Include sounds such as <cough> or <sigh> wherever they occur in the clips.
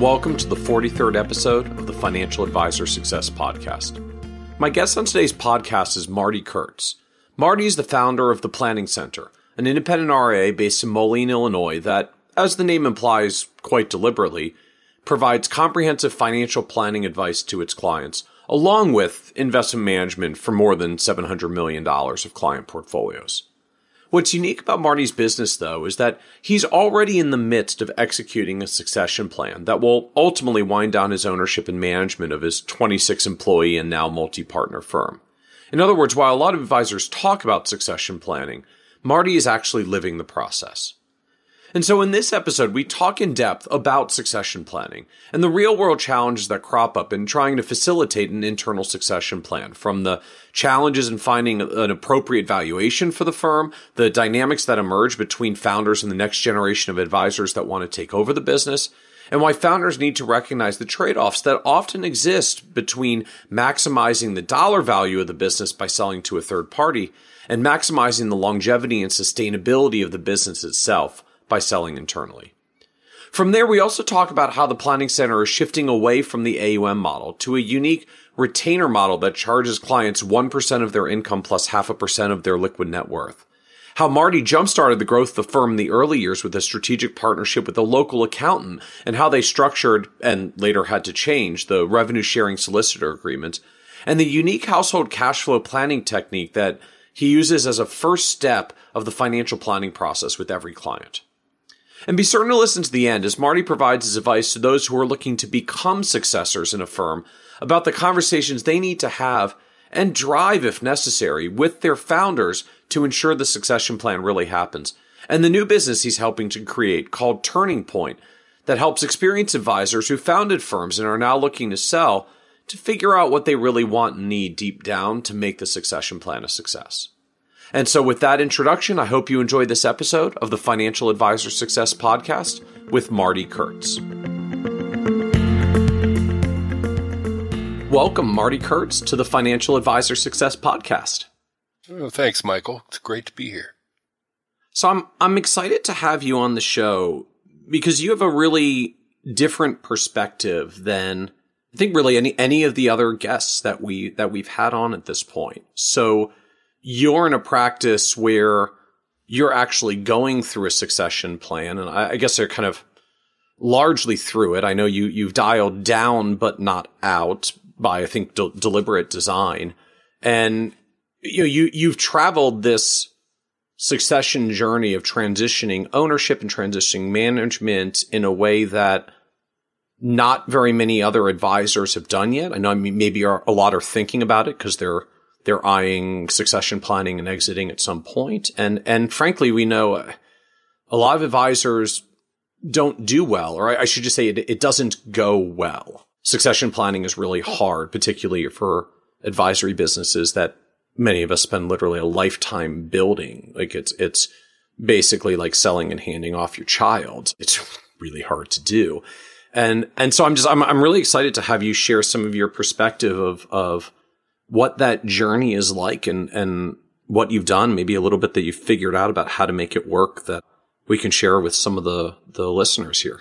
Welcome to the 43rd episode of the Financial Advisor Success Podcast. My guest on today's podcast is Marty Kurtz. Marty is the founder of the Planning Center, an independent RIA based in Moline, Illinois, that, as the name implies quite deliberately, provides comprehensive financial planning advice to its clients, along with investment management for more than $700 million of client portfolios. What's unique about Marty's business, though, is that he's already in the midst of executing a succession plan that will ultimately wind down his ownership and management of his 26 employee and now multi partner firm. In other words, while a lot of advisors talk about succession planning, Marty is actually living the process. And so in this episode, we talk in depth about succession planning and the real world challenges that crop up in trying to facilitate an internal succession plan from the challenges in finding an appropriate valuation for the firm, the dynamics that emerge between founders and the next generation of advisors that want to take over the business, and why founders need to recognize the trade-offs that often exist between maximizing the dollar value of the business by selling to a third party and maximizing the longevity and sustainability of the business itself by selling internally. From there, we also talk about how the planning center is shifting away from the AUM model to a unique retainer model that charges clients 1% of their income plus half a percent of their liquid net worth. How Marty jump-started the growth of the firm in the early years with a strategic partnership with a local accountant and how they structured and later had to change the revenue sharing solicitor agreement and the unique household cash flow planning technique that he uses as a first step of the financial planning process with every client. And be certain to listen to the end as Marty provides his advice to those who are looking to become successors in a firm about the conversations they need to have and drive, if necessary, with their founders to ensure the succession plan really happens. And the new business he's helping to create called Turning Point that helps experienced advisors who founded firms and are now looking to sell to figure out what they really want and need deep down to make the succession plan a success. And so, with that introduction, I hope you enjoyed this episode of the Financial Advisor Success Podcast with Marty Kurtz. Welcome, Marty Kurtz, to the Financial Advisor Success Podcast. Oh, thanks, Michael. It's great to be here. So, I'm I'm excited to have you on the show because you have a really different perspective than I think really any any of the other guests that we that we've had on at this point. So you're in a practice where you're actually going through a succession plan, and I, I guess they're kind of largely through it. I know you you've dialed down but not out by I think de- deliberate design, and you know you you've traveled this succession journey of transitioning ownership and transitioning management in a way that not very many other advisors have done yet. I know maybe a lot are thinking about it because they're they're eyeing succession planning and exiting at some point. And, and frankly, we know uh, a lot of advisors don't do well, or I should just say it, it doesn't go well. Succession planning is really hard, particularly for advisory businesses that many of us spend literally a lifetime building. Like it's, it's basically like selling and handing off your child. It's really hard to do. And, and so I'm just, I'm, I'm really excited to have you share some of your perspective of, of what that journey is like and, and what you've done, maybe a little bit that you've figured out about how to make it work that we can share with some of the, the listeners here.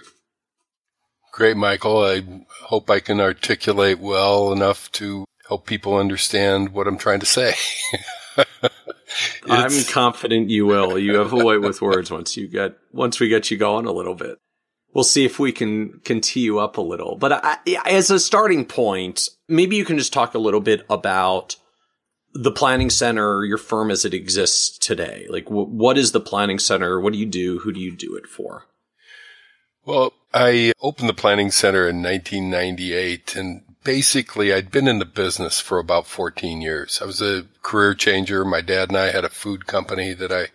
Great, Michael. I hope I can articulate well enough to help people understand what I'm trying to say. <laughs> I'm confident you will. You have a way with words once you get once we get you going a little bit. We'll see if we can can tee you up a little. But I, as a starting point, maybe you can just talk a little bit about the planning center, your firm as it exists today. Like, w- what is the planning center? What do you do? Who do you do it for? Well, I opened the planning center in 1998 and basically I'd been in the business for about 14 years. I was a career changer. My dad and I had a food company that I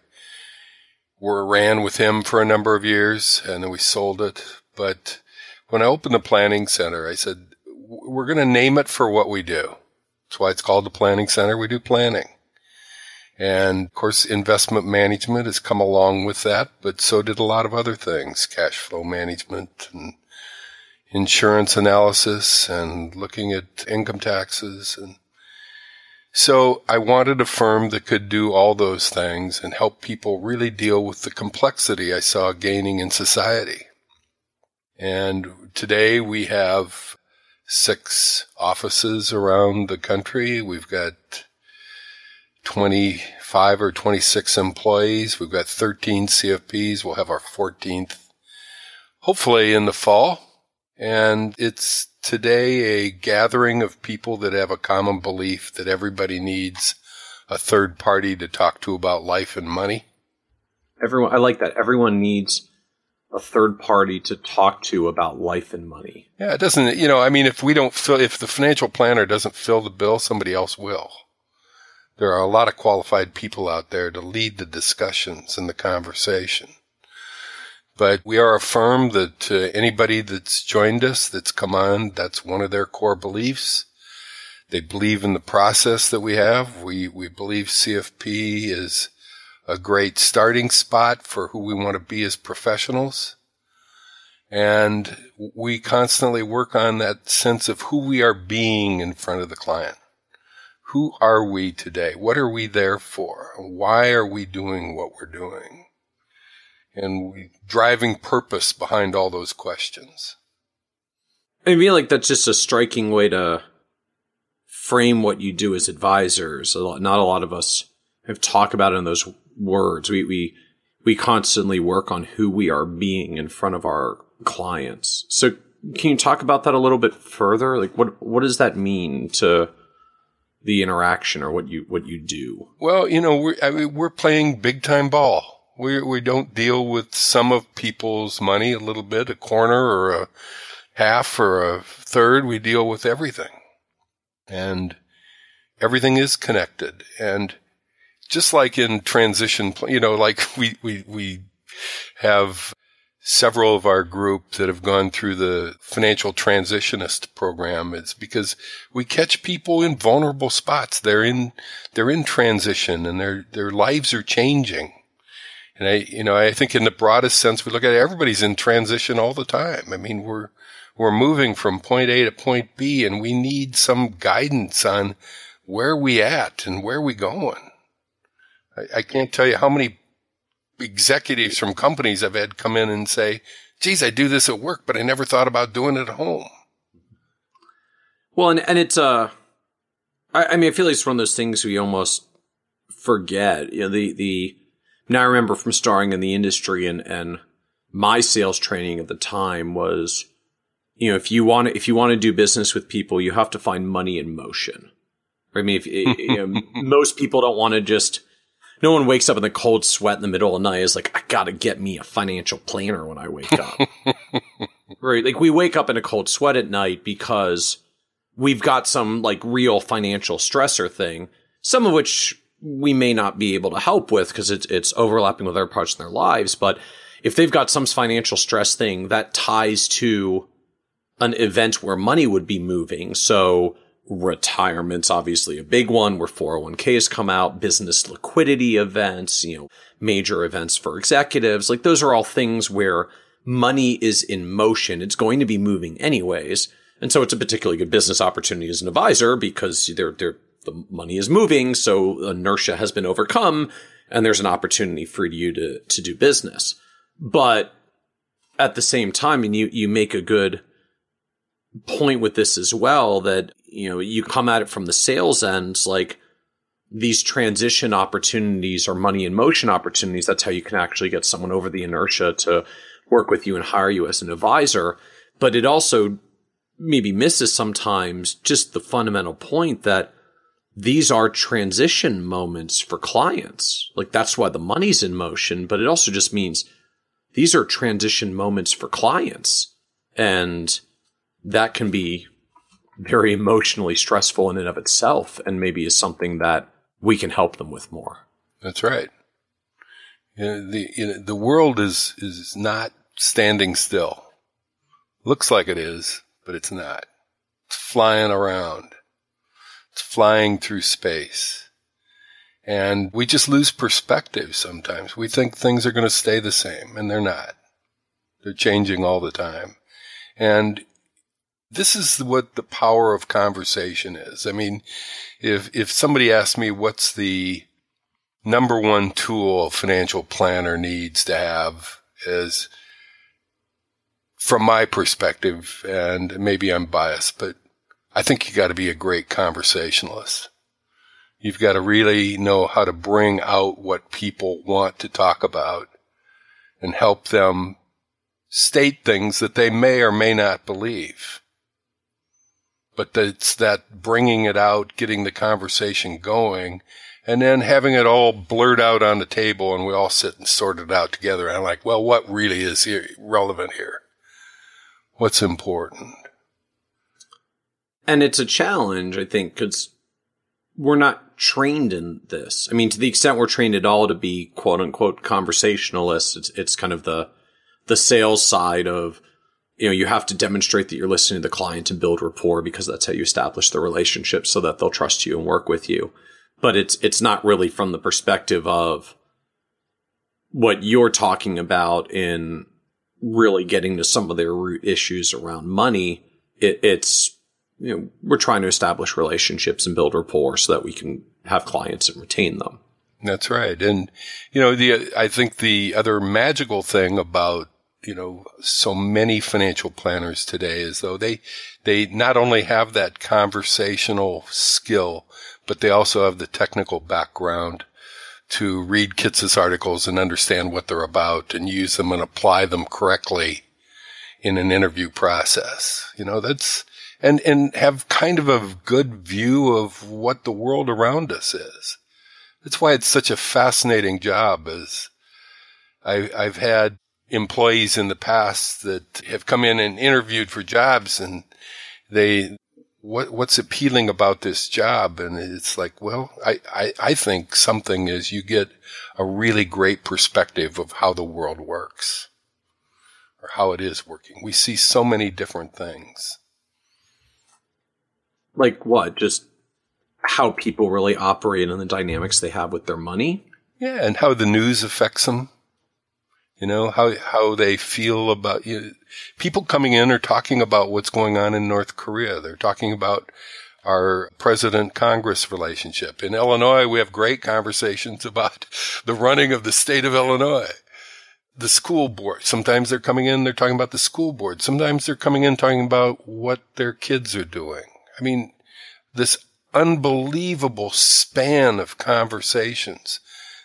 were ran with him for a number of years and then we sold it. But when I opened the planning center, I said, we're going to name it for what we do. That's why it's called the Planning Center. We do planning. And of course, investment management has come along with that, but so did a lot of other things, cash flow management and insurance analysis and looking at income taxes. And so I wanted a firm that could do all those things and help people really deal with the complexity I saw gaining in society. And today we have six offices around the country. We've got 25 or 26 employees. We've got 13 CFPs. We'll have our 14th hopefully in the fall. And it's today a gathering of people that have a common belief that everybody needs a third party to talk to about life and money. Everyone, I like that. Everyone needs a third party to talk to about life and money. Yeah, it doesn't, you know, I mean, if we don't fill, if the financial planner doesn't fill the bill, somebody else will there are a lot of qualified people out there to lead the discussions and the conversation. But we are a firm that uh, anybody that's joined us, that's come on, that's one of their core beliefs. They believe in the process that we have. We, we believe CFP is a great starting spot for who we want to be as professionals. And we constantly work on that sense of who we are being in front of the client who are we today? What are we there for? Why are we doing what we're doing? And we driving purpose behind all those questions. I feel like that's just a striking way to frame what you do as advisors. Not a lot of us have talked about it in those words. We, we, we constantly work on who we are being in front of our clients. So can you talk about that a little bit further? Like what, what does that mean to, the interaction or what you what you do? Well, you know, we're I mean, we're playing big time ball. We we don't deal with some of people's money a little bit, a corner or a half or a third. We deal with everything, and everything is connected. And just like in transition, you know, like <laughs> we we we have several of our group that have gone through the financial transitionist program It's because we catch people in vulnerable spots. They're in, they're in transition and their, their lives are changing. And I, you know, I think in the broadest sense, we look at it, everybody's in transition all the time. I mean, we're, we're moving from point A to point B and we need some guidance on where we at and where we going. I, I can't tell you how many executives from companies I've had come in and say, geez, I do this at work, but I never thought about doing it at home. Well, and, and it's, uh, I, I mean, I feel like it's one of those things we almost forget. You know, the, the, now I remember from starring in the industry and, and my sales training at the time was, you know, if you want to, if you want to do business with people, you have to find money in motion. I mean, if <laughs> you know, most people don't want to just no one wakes up in the cold sweat in the middle of the night is like, I gotta get me a financial planner when I wake up. <laughs> right. Like we wake up in a cold sweat at night because we've got some like real financial stressor thing, some of which we may not be able to help with because it's, it's overlapping with other parts in their lives. But if they've got some financial stress thing that ties to an event where money would be moving. So retirement's obviously a big one where 401ks come out, business liquidity events, you know, major events for executives. Like those are all things where money is in motion. It's going to be moving anyways. And so it's a particularly good business opportunity as an advisor because they're, they're, the money is moving. So inertia has been overcome and there's an opportunity for you to, to do business. But at the same time, and you, you make a good point with this as well that you know, you come at it from the sales ends, like these transition opportunities or money in motion opportunities. That's how you can actually get someone over the inertia to work with you and hire you as an advisor. But it also maybe misses sometimes just the fundamental point that these are transition moments for clients. Like that's why the money's in motion, but it also just means these are transition moments for clients. And that can be very emotionally stressful in and of itself and maybe is something that we can help them with more. That's right. You know, the, you know, the world is, is not standing still. Looks like it is, but it's not. It's flying around. Flying through space. And we just lose perspective sometimes. We think things are going to stay the same and they're not. They're changing all the time. And this is what the power of conversation is. I mean, if, if somebody asked me what's the number one tool a financial planner needs to have is from my perspective, and maybe I'm biased, but I think you got to be a great conversationalist. You've got to really know how to bring out what people want to talk about and help them state things that they may or may not believe. But it's that bringing it out, getting the conversation going, and then having it all blurred out on the table and we all sit and sort it out together. And I'm like, well, what really is here, relevant here? What's important? And it's a challenge, I think, because we're not trained in this. I mean, to the extent we're trained at all to be quote unquote conversationalists, it's, it's kind of the, the sales side of, you know, you have to demonstrate that you're listening to the client and build rapport because that's how you establish the relationship so that they'll trust you and work with you but it's it's not really from the perspective of what you're talking about in really getting to some of their root issues around money. It, it's you know we're trying to establish relationships and build rapport so that we can have clients and retain them. That's right, and you know the I think the other magical thing about you know so many financial planners today is though they they not only have that conversational skill but they also have the technical background to read Kitces articles and understand what they're about and use them and apply them correctly in an interview process. You know, that's, and, and have kind of a good view of what the world around us is. That's why it's such a fascinating job as I, I've had employees in the past that have come in and interviewed for jobs and they, what what's appealing about this job? And it's like, well, I, I, I think something is you get a really great perspective of how the world works or how it is working. We see so many different things. Like what? Just how people really operate and the dynamics they have with their money? Yeah, and how the news affects them. You know, how, how they feel about you. People coming in are talking about what's going on in North Korea. They're talking about our president Congress relationship. In Illinois, we have great conversations about <laughs> the running of the state of Illinois. The school board. Sometimes they're coming in, they're talking about the school board. Sometimes they're coming in talking about what their kids are doing. I mean, this unbelievable span of conversations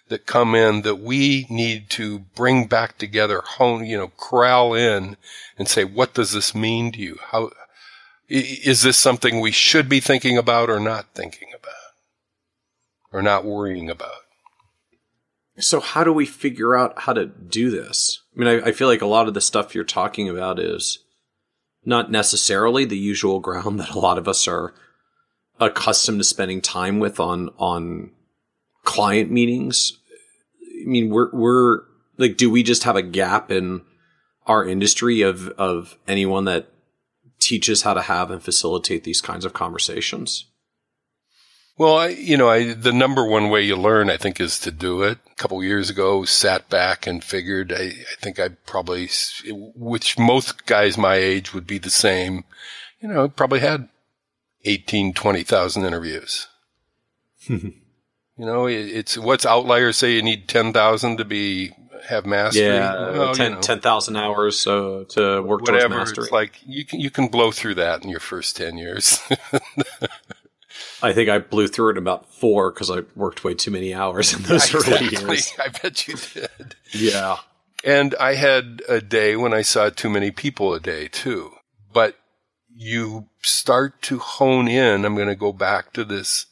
that come in that we need to bring back together, hone, you know, corral in and say, what does this mean to you? How, is this something we should be thinking about or not thinking about or not worrying about? So how do we figure out how to do this? I mean, I, I feel like a lot of the stuff you're talking about is not necessarily the usual ground <laughs> that a lot of us are accustomed to spending time with on, on client meetings. I mean, we're, we're like, do we just have a gap in our industry of, of anyone that teaches how to have and facilitate these kinds of conversations? Well, I, you know, I, the number one way you learn, I think, is to do it. A couple years ago, sat back and figured, I, I think I probably, which most guys my age would be the same, you know, probably had 18, 20,000 interviews. <laughs> You know, it's what's outliers say you need 10,000 to be, have mastery. Yeah, well, 10, you know, 10,000 hours uh, to work whatever. towards mastery. It's like you can, you can blow through that in your first 10 years. <laughs> I think I blew through it in about four because I worked way too many hours in those <laughs> exactly. early years. <laughs> I bet you did. Yeah. And I had a day when I saw too many people a day too. But you start to hone in. I'm going to go back to this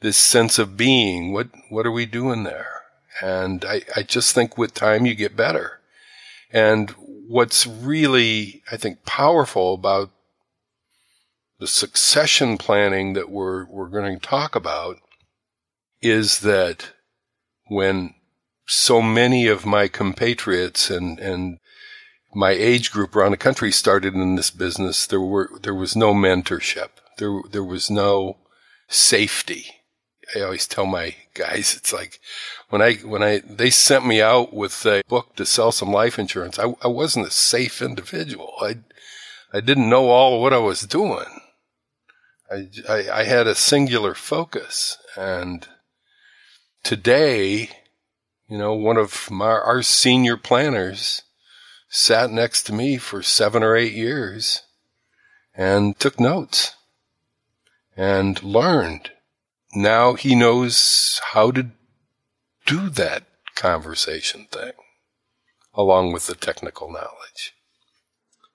this sense of being. What, what are we doing there? And I, I just think with time you get better. And what's really, I think, powerful about the succession planning that we're, we're going to talk about is that when so many of my compatriots and, and my age group around the country started in this business, there were, there was no mentorship. There, there was no safety. I always tell my guys, it's like when I, when I, they sent me out with a book to sell some life insurance, I, I wasn't a safe individual. I, I didn't know all what I was doing. I, I, I had a singular focus and today, you know, one of my, our senior planners sat next to me for seven or eight years and took notes and learned. Now he knows how to do that conversation thing along with the technical knowledge.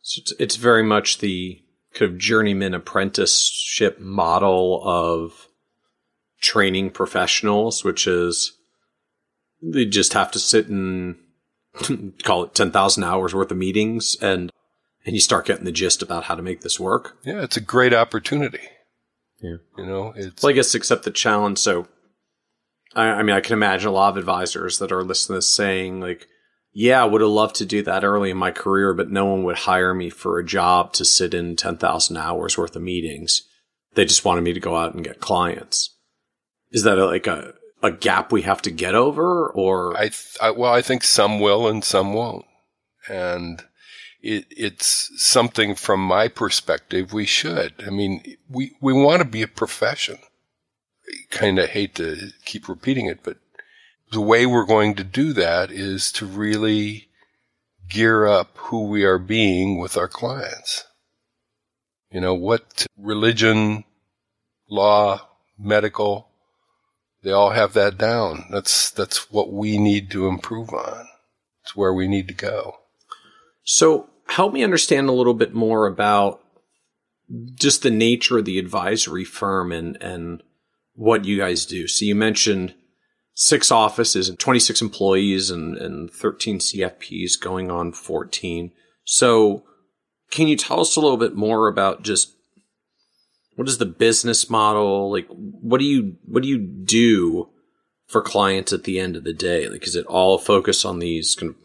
So it's, it's very much the kind of journeyman apprenticeship model of training professionals, which is they just have to sit and <laughs> call it 10,000 hours worth of meetings and and you start getting the gist about how to make this work. Yeah, it's a great opportunity. Yeah. You know, it's Well, I guess except the challenge. So, I, I mean, I can imagine a lot of advisors that are listening to this saying, like, yeah, I would have loved to do that early in my career, but no one would hire me for a job to sit in 10,000 hours worth of meetings. They just wanted me to go out and get clients. Is that like a, a gap we have to get over or? I, th- I well, I think some will and some won't. And it, it's something from my perspective we should. I mean, we, we want to be a profession. I kind of hate to keep repeating it, but the way we're going to do that is to really gear up who we are being with our clients. You know, what religion, law, medical, they all have that down. That's, that's what we need to improve on. It's where we need to go. So help me understand a little bit more about just the nature of the advisory firm and, and what you guys do. So you mentioned six offices and 26 employees and, and 13 CFPs going on 14. So can you tell us a little bit more about just what is the business model? Like, what do you, what do you do for clients at the end of the day? Like, is it all focus on these kind of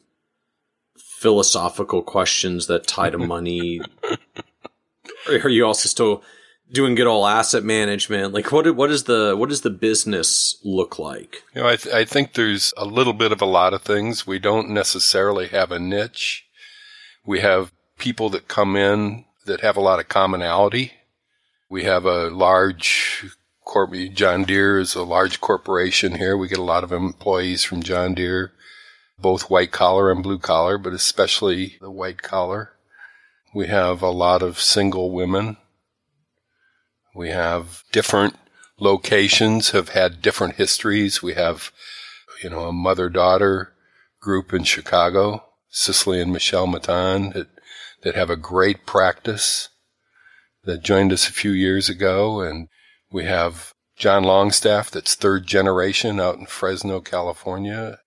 philosophical questions that tie to money? <laughs> or are you also still doing good old asset management? Like, what what is the what does the business look like? You know, I, th- I think there's a little bit of a lot of things. We don't necessarily have a niche. We have people that come in that have a lot of commonality. We have a large corp. John Deere is a large corporation here. We get a lot of employees from John Deere, both white collar and blue collar, but especially the white collar. We have a lot of single women. We have different locations have had different histories. We have, you know, a mother-daughter group in Chicago, Cicely and Michelle Matan, that, that have a great practice that joined us a few years ago. And we have John Longstaff, that's third generation out in Fresno, California.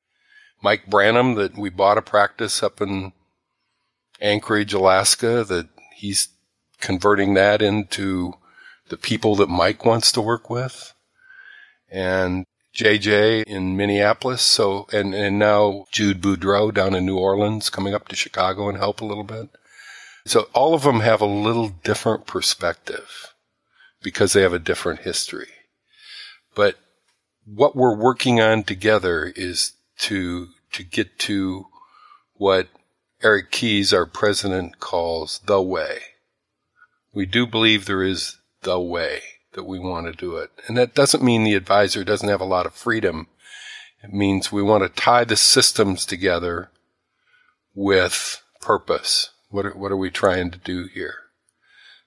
Mike Branham, that we bought a practice up in Anchorage, Alaska, that he's converting that into the people that Mike wants to work with. And JJ in Minneapolis. So, and, and now Jude Boudreaux down in New Orleans coming up to Chicago and help a little bit. So all of them have a little different perspective because they have a different history. But what we're working on together is to, to get to what Eric Keys, our president, calls the way. We do believe there is the way that we want to do it. And that doesn't mean the advisor doesn't have a lot of freedom. It means we want to tie the systems together with purpose. What are, what are we trying to do here?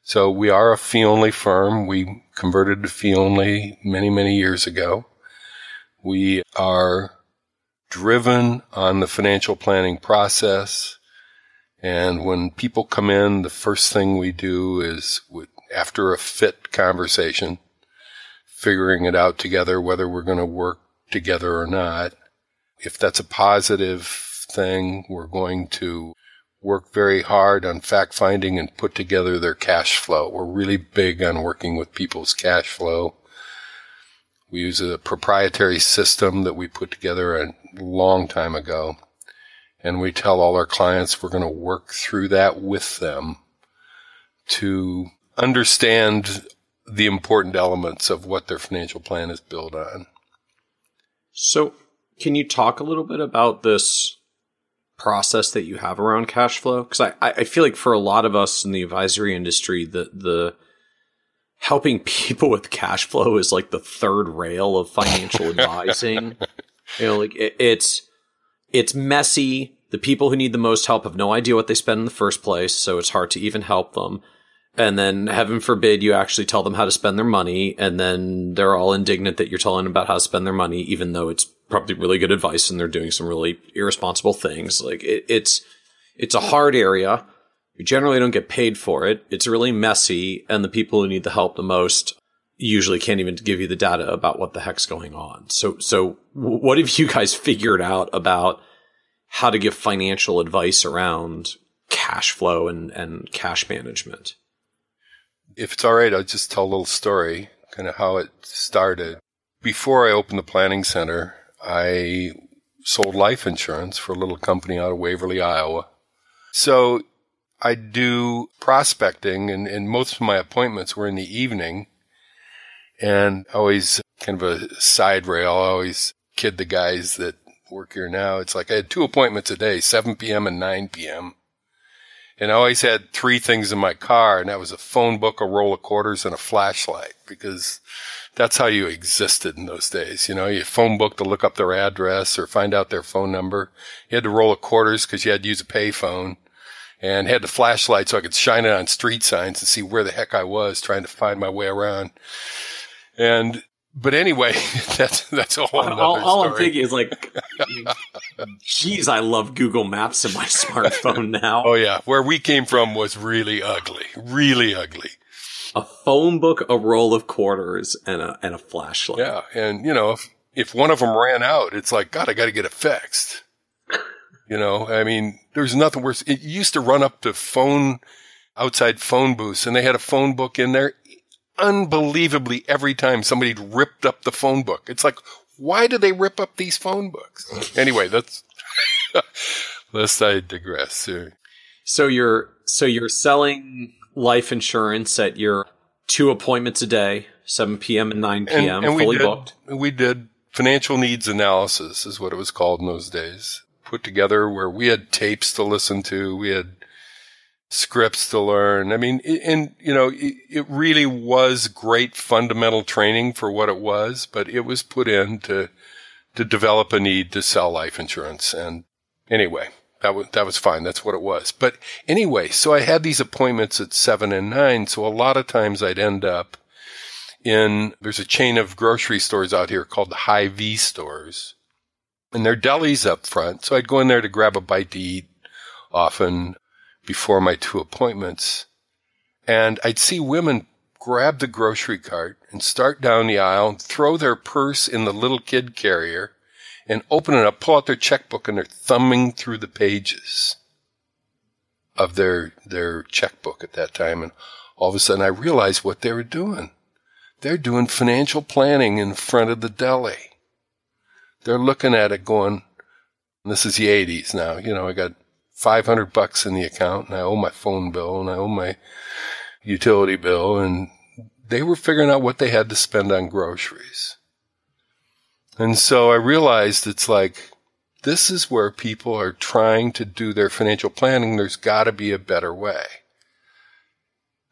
So we are a fee only firm. We converted to fee only many, many years ago. We are driven on the financial planning process. And when people come in, the first thing we do is after a fit conversation, figuring it out together, whether we're going to work together or not. If that's a positive thing, we're going to work very hard on fact finding and put together their cash flow. We're really big on working with people's cash flow. We use a proprietary system that we put together a long time ago. And we tell all our clients we're going to work through that with them to understand the important elements of what their financial plan is built on. So, can you talk a little bit about this process that you have around cash flow? Because I, I feel like for a lot of us in the advisory industry, the the helping <laughs> people with cash flow is like the third rail of financial <laughs> advising. You know, like it, it's it's messy. The people who need the most help have no idea what they spend in the first place, so it's hard to even help them. And then, heaven forbid, you actually tell them how to spend their money, and then they're all indignant that you're telling them about how to spend their money, even though it's probably really good advice and they're doing some really irresponsible things. Like it, it's it's a hard area. You generally don't get paid for it. It's really messy, and the people who need the help the most usually can't even give you the data about what the heck's going on. So, so what have you guys figured out about how to give financial advice around cash flow and, and cash management? If it's all right, I'll just tell a little story, kind of how it started. Before I opened the planning center, I sold life insurance for a little company out of Waverly, Iowa. So I do prospecting and, and most of my appointments were in the evening and always kind of a side rail. I always kid the guys that work here now. It's like I had two appointments a day, 7 p.m. and 9 p.m. And I always had three things in my car, and that was a phone book, a roll of quarters, and a flashlight because that's how you existed in those days. You know, you phone book to look up their address or find out their phone number. You had to roll of quarters because you had to use a payphone and had the flashlight so I could shine it on street signs and see where the heck I was trying to find my way around. And but anyway, <laughs> that's that's a whole all, all I'm thinking is like, <laughs> geez, I love Google Maps in my <laughs> smartphone now. Oh yeah, where we came from was really ugly, really ugly. A phone book, a roll of quarters, and a and a flashlight. Yeah, and you know, if, if one of them ran out, it's like, God, I got to get it fixed. You know, I mean, there's nothing worse. It used to run up to phone outside phone booths, and they had a phone book in there. Unbelievably, every time somebody ripped up the phone book, it's like, why do they rip up these phone books? <laughs> anyway, that's <laughs> lest I digress. So you're so you're selling life insurance at your two appointments a day, 7 p.m. and 9 p.m. And, and fully we did, booked. We did financial needs analysis is what it was called in those days. Put together where we had tapes to listen to, we had scripts to learn. I mean, and you know, it, really was great fundamental training for what it was, but it was put in to to develop a need to sell life insurance. And anyway, that was, that was fine. That's what it was. But anyway, so I had these appointments at seven and nine. So a lot of times I'd end up in, there's a chain of grocery stores out here called the Hy-Vee stores and they're delis up front. So I'd go in there to grab a bite to eat often before my two appointments. And I'd see women grab the grocery cart and start down the aisle throw their purse in the little kid carrier and open it up, pull out their checkbook, and they're thumbing through the pages of their their checkbook at that time. And all of a sudden, I realized what they were doing. They're doing financial planning in front of the deli. They're looking at it, going, "This is the '80s now. You know, I got 500 bucks in the account, and I owe my phone bill, and I owe my utility bill, and they were figuring out what they had to spend on groceries." And so I realized it's like, this is where people are trying to do their financial planning. There's got to be a better way.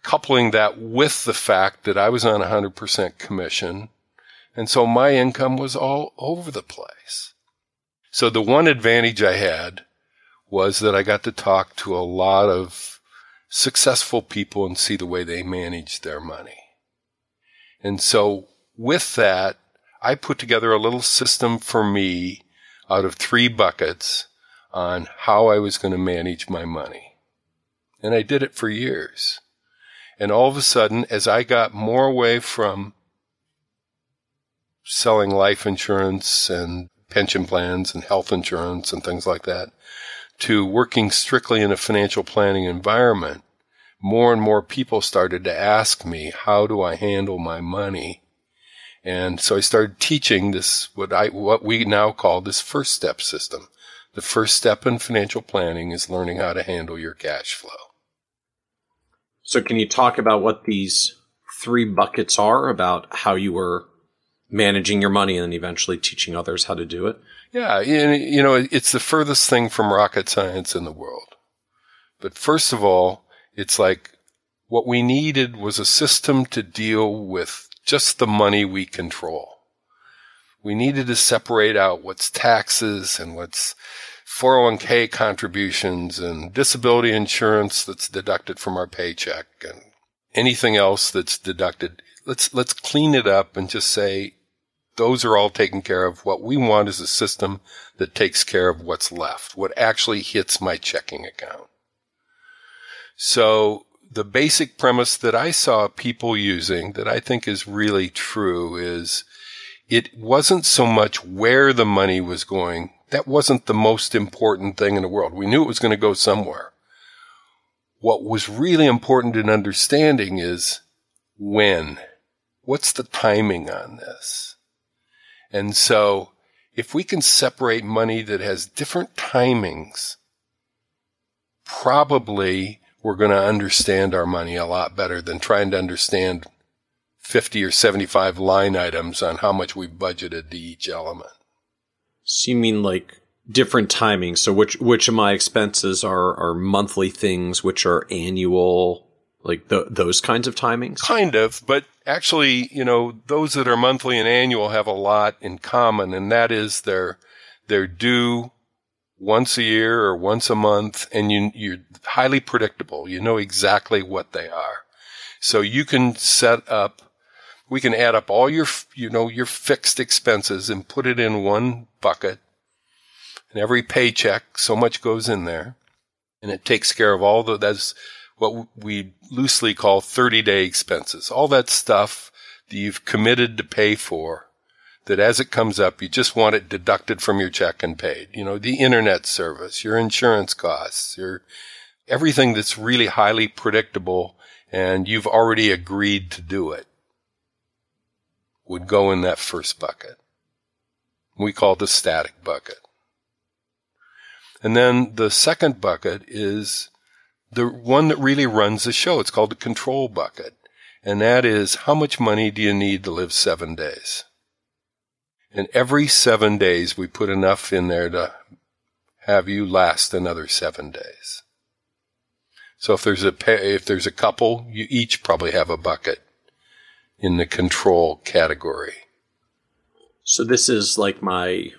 Coupling that with the fact that I was on a 100% commission. And so my income was all over the place. So the one advantage I had was that I got to talk to a lot of successful people and see the way they manage their money. And so with that, I put together a little system for me out of three buckets on how I was going to manage my money. And I did it for years. And all of a sudden, as I got more away from selling life insurance and pension plans and health insurance and things like that to working strictly in a financial planning environment, more and more people started to ask me, how do I handle my money? And so I started teaching this, what I, what we now call this first step system, The first step in financial planning is learning how to handle your cash flow. So, can you talk about what these three buckets are about how you were managing your money and then eventually teaching others how to do it? Yeah, you know, it's the furthest thing from rocket science in the world. But first of all, it's like what we needed was a system to deal with just the money we control. We needed to separate out what's taxes and what's 401k contributions and disability insurance that's deducted from our paycheck and anything else that's deducted. Let's, let's clean it up and just say those are all taken care of. What we want is a system that takes care of what's left, what actually hits my checking account. So the basic premise that I saw people using that I think is really true is it wasn't so much where the money was going. That wasn't the most important thing in the world. We knew it was going to go somewhere. What was really important in understanding is when. What's the timing on this? And so if we can separate money that has different timings, probably we're going to understand our money a lot better than trying to understand 50 or 75 line items on how much we budgeted to each element. So you mean like different timings? So which which of my expenses are are monthly things, which are annual, like those kinds of timings? Kind of, but actually, you know, those that are monthly and annual have a lot in common, and that is they're they're due once a year or once a month, and you you're highly predictable. You know exactly what they are, so you can set up we can add up all your, you know, your fixed expenses and put it in one bucket. And every paycheck, so much goes in there. And it takes care of all the, that's what we loosely call 30 day expenses. All that stuff that you've committed to pay for that as it comes up, you just want it deducted from your check and paid. You know, the internet service, your insurance costs, your everything that's really highly predictable and you've already agreed to do it would go in that first bucket. We call it the static bucket. And then the second bucket is the one that really runs the show. It's called the control bucket. And that is how much money do you need to live seven days? And every seven days we put enough in there to have you last another seven days. So if there's a if there's a couple, you each probably have a bucket in the control category. So this is like my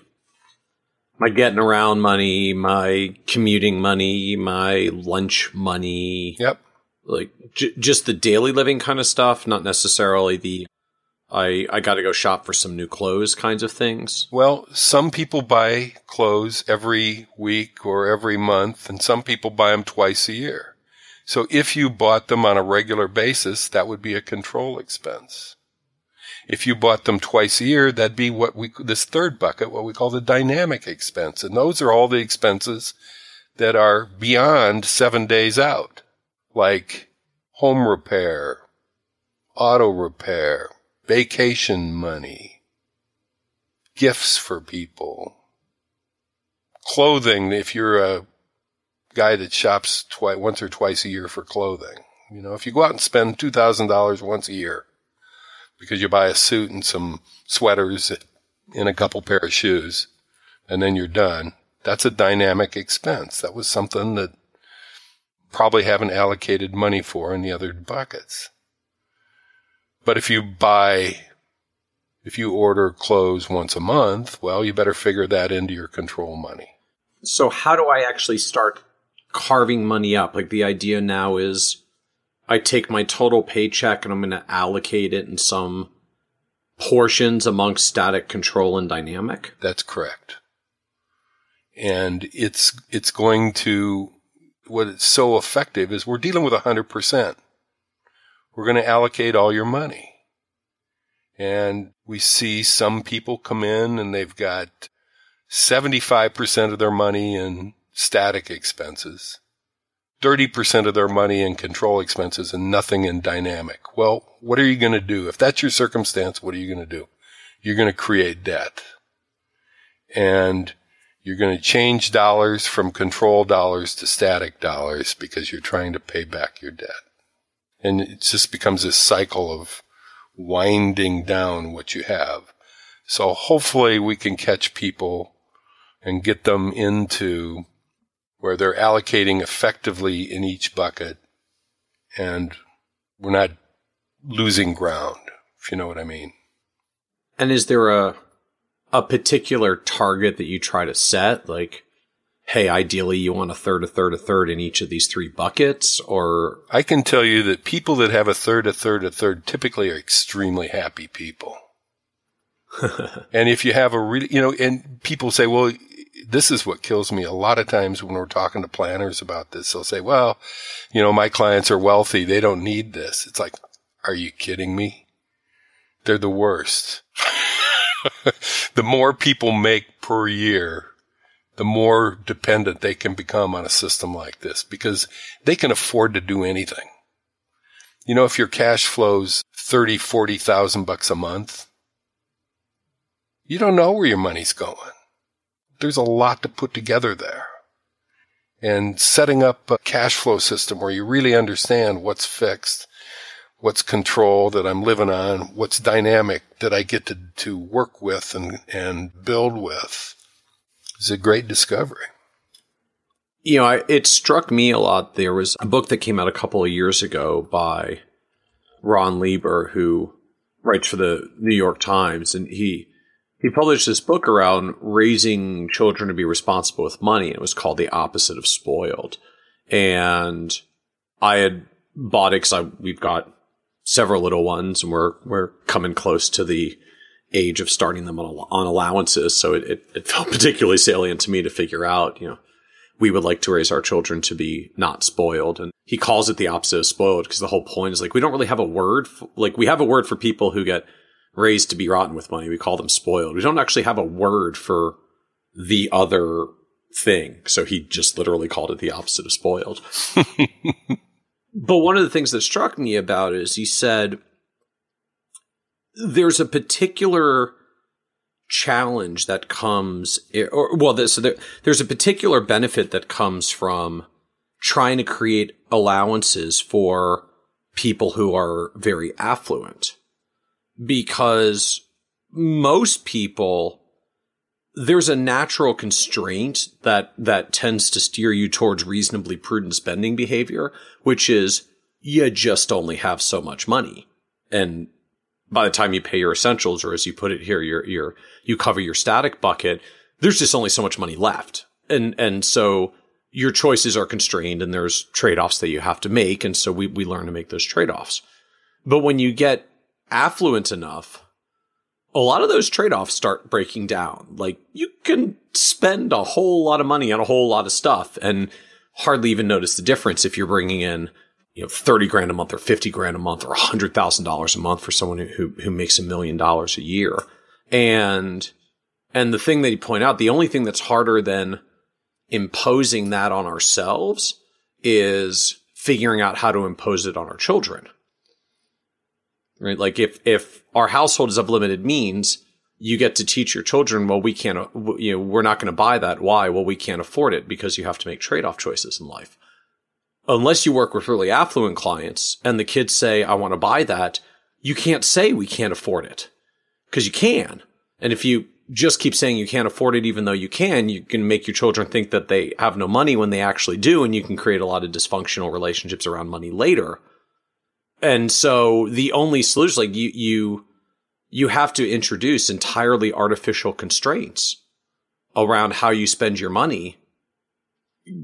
my getting around money, my commuting money, my lunch money. Yep. Like j- just the daily living kind of stuff, not necessarily the I I got to go shop for some new clothes kinds of things. Well, some people buy clothes every week or every month and some people buy them twice a year. So if you bought them on a regular basis, that would be a control expense. If you bought them twice a year, that'd be what we, this third bucket, what we call the dynamic expense. And those are all the expenses that are beyond seven days out, like home repair, auto repair, vacation money, gifts for people, clothing if you're a guy that shops twice, once or twice a year for clothing. You know, if you go out and spend $2,000 once a year because you buy a suit and some sweaters and a couple pair of shoes and then you're done, that's a dynamic expense. That was something that probably haven't allocated money for in the other buckets. But if you buy, if you order clothes once a month, well, you better figure that into your control money. So how do I actually start carving money up. Like the idea now is I take my total paycheck and I'm going to allocate it in some portions amongst static control and dynamic. That's correct. And it's, it's going to, what is so effective is we're dealing with 100%. We're going to allocate all your money. And we see some people come in and they've got 75% of their money in static expenses, 30% of their money in control expenses and nothing in dynamic. Well, what are you going to do? If that's your circumstance, what are you going to do? You're going to create debt. And You're going to change dollars from control dollars to static dollars because you're trying to pay back your debt. And it just becomes this cycle of winding down what you have. So hopefully we can catch people and get them into where they're allocating effectively in each bucket and we're not losing ground, if you know what I mean. And is there a a particular target that you try to set? Like, hey, ideally you want a third, a third, a third in each of these three buckets, or I can tell you that people that have a third, a third, a third typically are extremely happy people. <laughs> and if you have a really, you know, and people say, well, this is what kills me. A lot of times when we're talking to planners about this, they'll say, well, you know, my clients are wealthy. They don't need this. It's like, are you kidding me? They're the worst. <laughs> the more people make per year, the more dependent they can become on a system like this because they can afford to do anything. You know, if your cash flows 30, 40,000 bucks a month, you don't know where your money's going. There's a lot to put together there. And setting up a cash flow system where you really understand what's fixed what's control that I'm living on, what's dynamic that I get to, to work with and, and build with is a great discovery. You know, I, it struck me a lot. There was a book that came out a couple of years ago by Ron Lieber, who writes for the New York Times, and he he published this book around raising children to be responsible with money. It was called The Opposite of Spoiled. And I had bought it because we've got several little ones, and we're we're coming close to the age of starting them on, on allowances. So it, it, it felt <laughs> particularly salient to me to figure out, you know, we would like to raise our children to be not spoiled. And he calls it the opposite of spoiled because the whole point is like, we don't really have a word, for, like we have a word for people who get raised to be rotten with money. We call them spoiled. We don't actually have a word for the other thing. So he just literally called it the opposite of spoiled. <laughs> But one of the things that struck me about it is he said there's a particular challenge that comes, or well, so there, there's a particular benefit that comes from trying to create allowances for people who are very affluent because most people there's a natural constraint that that tends to steer you towards reasonably prudent spending behavior, which is you just only have so much money. And by the time you pay your essentials, or as you put it here, you're, you're, you cover your static bucket, there's just only so much money left. And, and so your choices are constrained and there's trade-offs that you have to make. And so we, we learn to make those trade-offs. But when you get affluent enough, a lot of those trade-offs start breaking down. Like you can spend a whole lot of money on a whole lot of stuff and hardly even notice the difference if you're bringing in, you know, 30 grand a month or 50 grand a month or $100,000 a month for someone who, who makes a million dollars a year. And, and the thing that you point out, the only thing that's harder than imposing that on ourselves is figuring out how to impose it on our children right? Like if, if our household is of limited means, you get to teach your children, well, we can't, you know, we're not going to buy that. Why? Well, we can't afford it because you have to make trade off choices in life. Unless you work with really affluent clients and the kids say, I want to buy that, you can't say we can't afford it because you can. And if you just keep saying you can't afford it, even though you can, you can make your children think that they have no money when they actually do. And you can create a lot of dysfunctional relationships around money later and so the only solution, like you, you, you have to introduce entirely artificial constraints around how you spend your money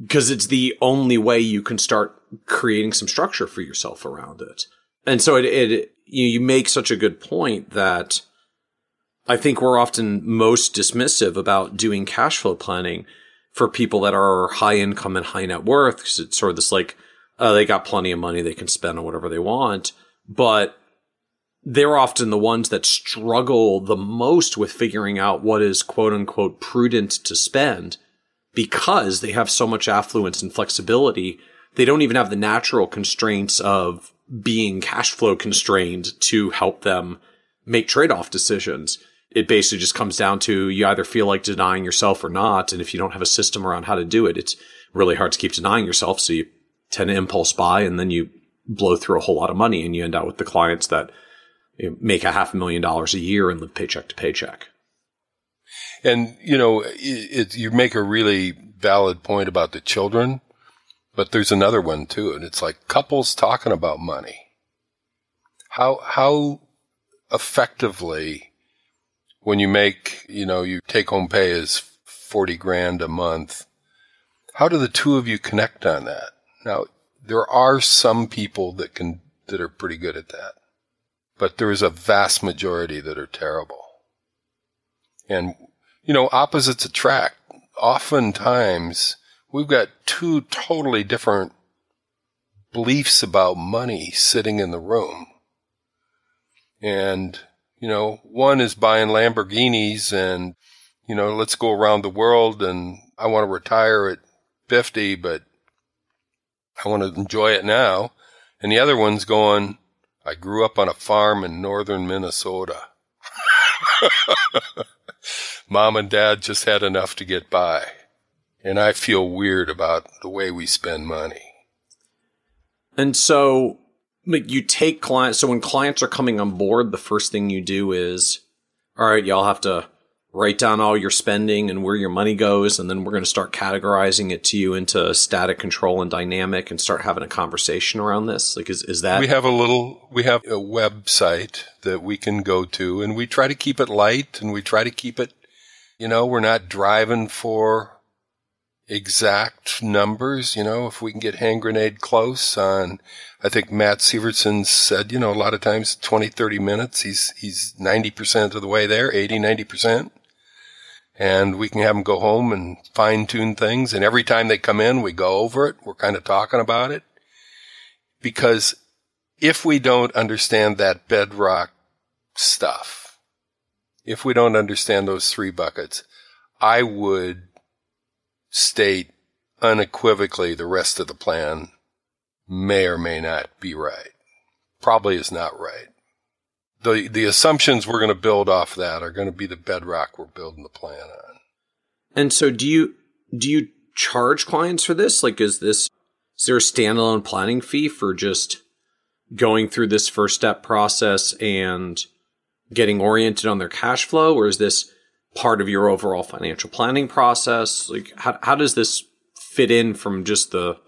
because it's the only way you can start creating some structure for yourself around it. And so it, it you, you make such a good point that I think we're often most dismissive about doing cash flow planning for people that are high income and high net worth because it's sort of this like uh, they got plenty of money they can spend on whatever they want, but they're often the ones that struggle the most with figuring out what is quote unquote prudent to spend because they have so much affluence and flexibility. They don't even have the natural constraints of being cash flow constrained to help them make trade off decisions. it basically just comes down to you either feel like denying yourself or not. And if you don't have a system around how to do it, it's really hard to keep denying yourself. So you tend to impulse buy and then you blow through a whole lot of money and you end up with the clients that you know, make a half a million dollars a year and live paycheck to paycheck. And, you know, it, it, you make a really valid point about the children, but there's another one too. And it's like couples talking about money. How, how effectively when you make, you know, your take home pay is 40 grand a month, how do the two of you connect on that? Now, there are some people that can, that are pretty good at that, but there is a vast majority that are terrible. And, you know, opposites attract. Oftentimes, we've got two totally different beliefs about money sitting in the room. And you know, one is buying Lamborghinis and, you know, let's go around the world and I want to retire at 50, but I want to enjoy it now. And the other one's going, I grew up on a farm in northern Minnesota. <laughs> Mom and dad just had enough to get by. And I feel weird about the way we spend money. And so like you take clients. So when clients are coming on board, the first thing you do is, all right, y'all have to write down all your spending and where your money goes. And then we're going to start categorizing it to you into static control and dynamic and start having a conversation around this. Like, is, is that? We have a little, we have a website that we can go to and we try to keep it light and we try to keep it, you know, we're not driving for exact numbers, you know, if we can get hand grenade close on, I think Matt Sievertson said, you know, a lot of times 20, 30 minutes, he's, he's 90% of the way there, 80, 90%. And we can have them go home and fine tune things. And every time they come in, we go over it. We're kind of talking about it because if we don't understand that bedrock stuff, if we don't understand those three buckets, I would state unequivocally the rest of the plan may or may not be right. Probably is not right. The, the assumptions we're going to build off that are going to be the bedrock we're building the plan on. And so do you, do you charge clients for this? Like, is this, is there a standalone planning fee for just going through this first step process and getting oriented on their cash flow? Or is this part of your overall financial planning process? Like, how, how does this fit in from just the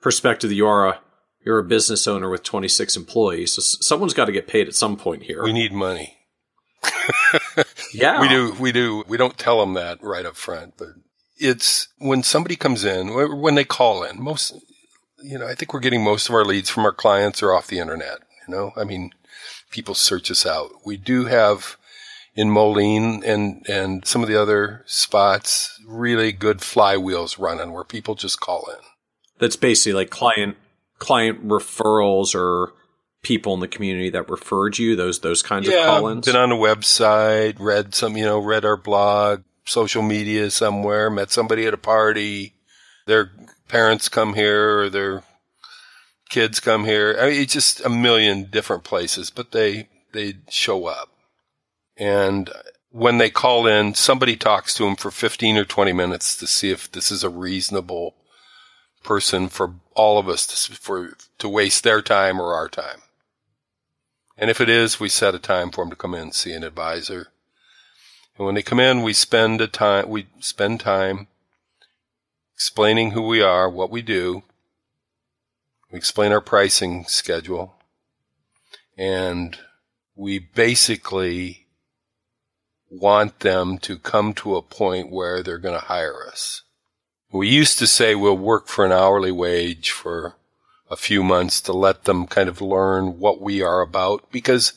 perspective that you are a you're a business owner with 26 employees? So someone's got to get paid at some point here. We need money. yeah, we do. We do. We don't tell them that right up front, but it's when somebody comes in, when they call in. Most, you know, I think we're getting most of our leads from our clients or off the internet. You know, I mean, people search us out. We do have in Moline and, and some of the other spots, really good flywheels running where people just call in. That's basically like client, client referrals or people in the community that referred you, those, those kinds yeah, of call-ins? been on the website, read some, you know, read our blog, social media somewhere, met somebody at a party, their parents come here or their kids come here. I mean, it's just a million different places, but they, they show up. And when they call in, somebody talks to them for 15 or 20 minutes to see if this is a reasonable person for all of us to, for, to waste their time or our time. And if it is, we set a time for them to come in and see an advisor. And when they come in, we spend a time, we spend time explaining who we are, what we do. We explain our pricing schedule. And we basically want them to come to a point where they're going to hire us. We used to say we'll work for an hourly wage for a few months to let them kind of learn what we are about because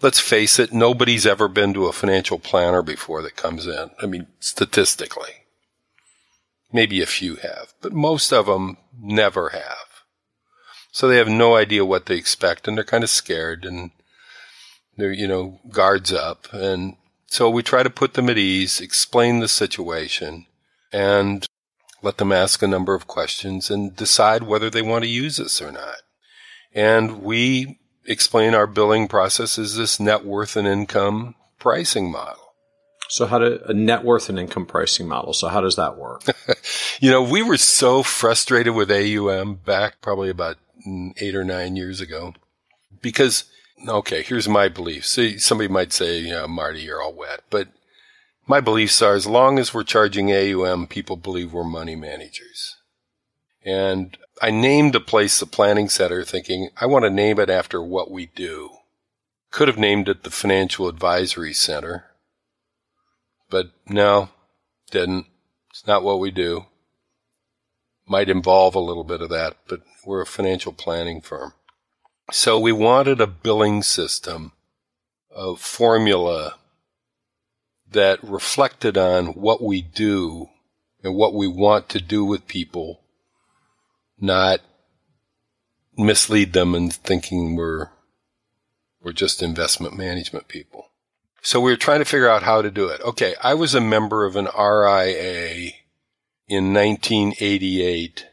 let's face it, nobody's ever been to a financial planner before that comes in. I mean, statistically. Maybe a few have, but most of them never have. So they have no idea what they expect and they're kind of scared and they're, you know, guards up. And so we try to put them at ease, explain the situation, and let them ask a number of questions and decide whether they want to use us or not. And we explain our billing process is this net worth and income pricing model. So how do a net worth and income pricing model? So how does that work? <laughs> you know, we were so frustrated with AUM back probably about eight or nine years ago because, okay, here's my belief. See, somebody might say, you know, Marty, you're all wet, but my beliefs are as long as we're charging AUM, people believe we're money managers. And I named the place the planning center thinking I want to name it after what we do. Could have named it the Financial Advisory Center but no, didn't. It's not what we do. Might involve a little bit of that, but we're a financial planning firm. So we wanted a billing system, a formula that reflected on what we do and what we want to do with people, not mislead them in thinking we're we're just investment management people. So we were trying to figure out how to do it. Okay, I was a member of an RIA in 1988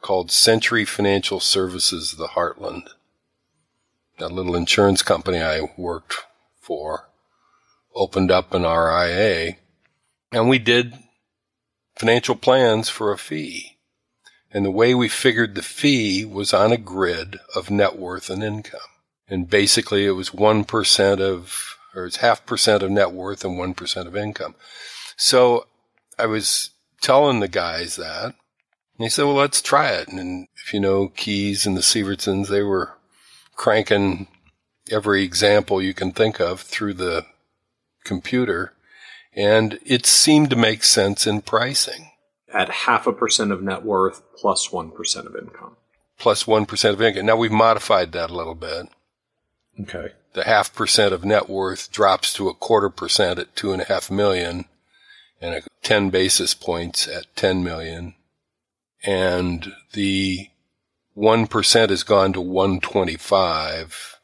called Century Financial Services of the Heartland. That little insurance company I worked for opened up an RIA and we did financial plans for a fee. And the way we figured the fee was on a grid of net worth and income. And basically it was 1% of or it's half percent of net worth and 1% of income. So I was telling the guys that and they said, well, let's try it. And if you know Keys and the Sievertsons, they were cranking every example you can think of through the computer. And it seemed to make sense in pricing. At half a percent of net worth plus 1 of income. Plus 1 of income. Now we've modified that a little bit. Okay the half percent of net worth drops to a quarter percent at two and a half million and a 10 basis points at 10 million. And the 1% has gone to 125,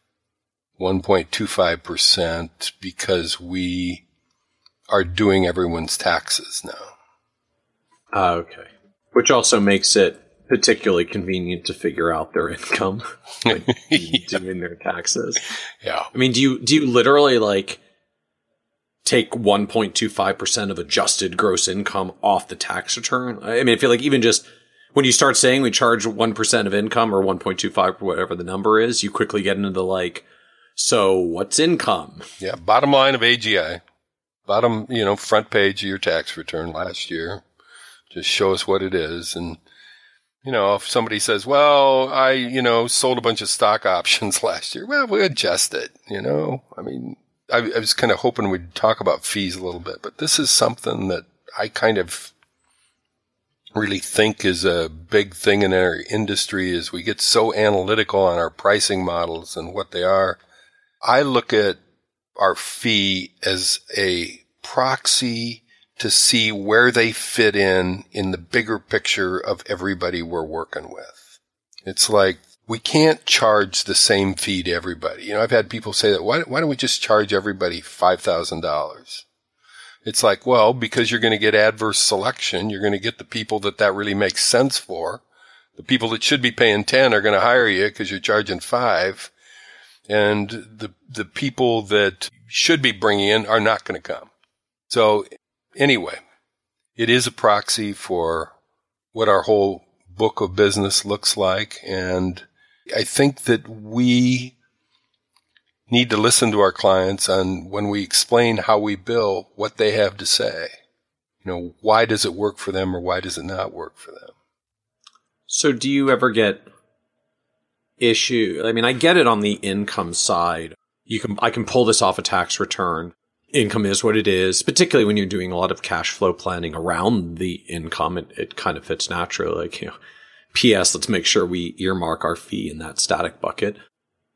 1.25% because we are doing everyone's taxes now. Uh, okay. Which also makes it particularly convenient to figure out their income <laughs> like <laughs> yeah. doing their taxes. Yeah. I mean, do you do you literally like take 1.25% of adjusted gross income off the tax return? I mean, I feel like even just when you start saying we charge 1% of income or 1.25 or whatever the number is, you quickly get into the like so what's income? Yeah, bottom line of AGI. Bottom, you know, front page of your tax return last year. Just show us what it is and you know, if somebody says, well, I, you know, sold a bunch of stock <laughs> options last year, well, we adjust it, you know, I mean, I, I was kind of hoping we'd talk about fees a little bit, but this is something that I kind of really think is a big thing in our industry is we get so analytical on our pricing models and what they are. I look at our fee as a proxy to see where they fit in in the bigger picture of everybody we're working with. It's like we can't charge the same fee to everybody. You know, I've had people say that why, why don't we just charge everybody $5,000? It's like, well, because you're going to get adverse selection. You're going to get the people that that really makes sense for. The people that should be paying 10 are going to hire you because you're charging five. And the, the people that should be bringing in are not going to come. So anyway, it is a proxy for what our whole book of business looks like. And I think that we need to listen to our clients on when we explain how we bill, what they have to say. You know, why does it work for them or why does it not work for them? So do you ever get issue? I mean, I get it on the income side. You can, I can pull this off a tax return income is what it is, particularly when you're doing a lot of cash flow planning around the income. It, it kind of fits naturally. Like, you know, P.S. Let's make sure we earmark our fee in that static bucket.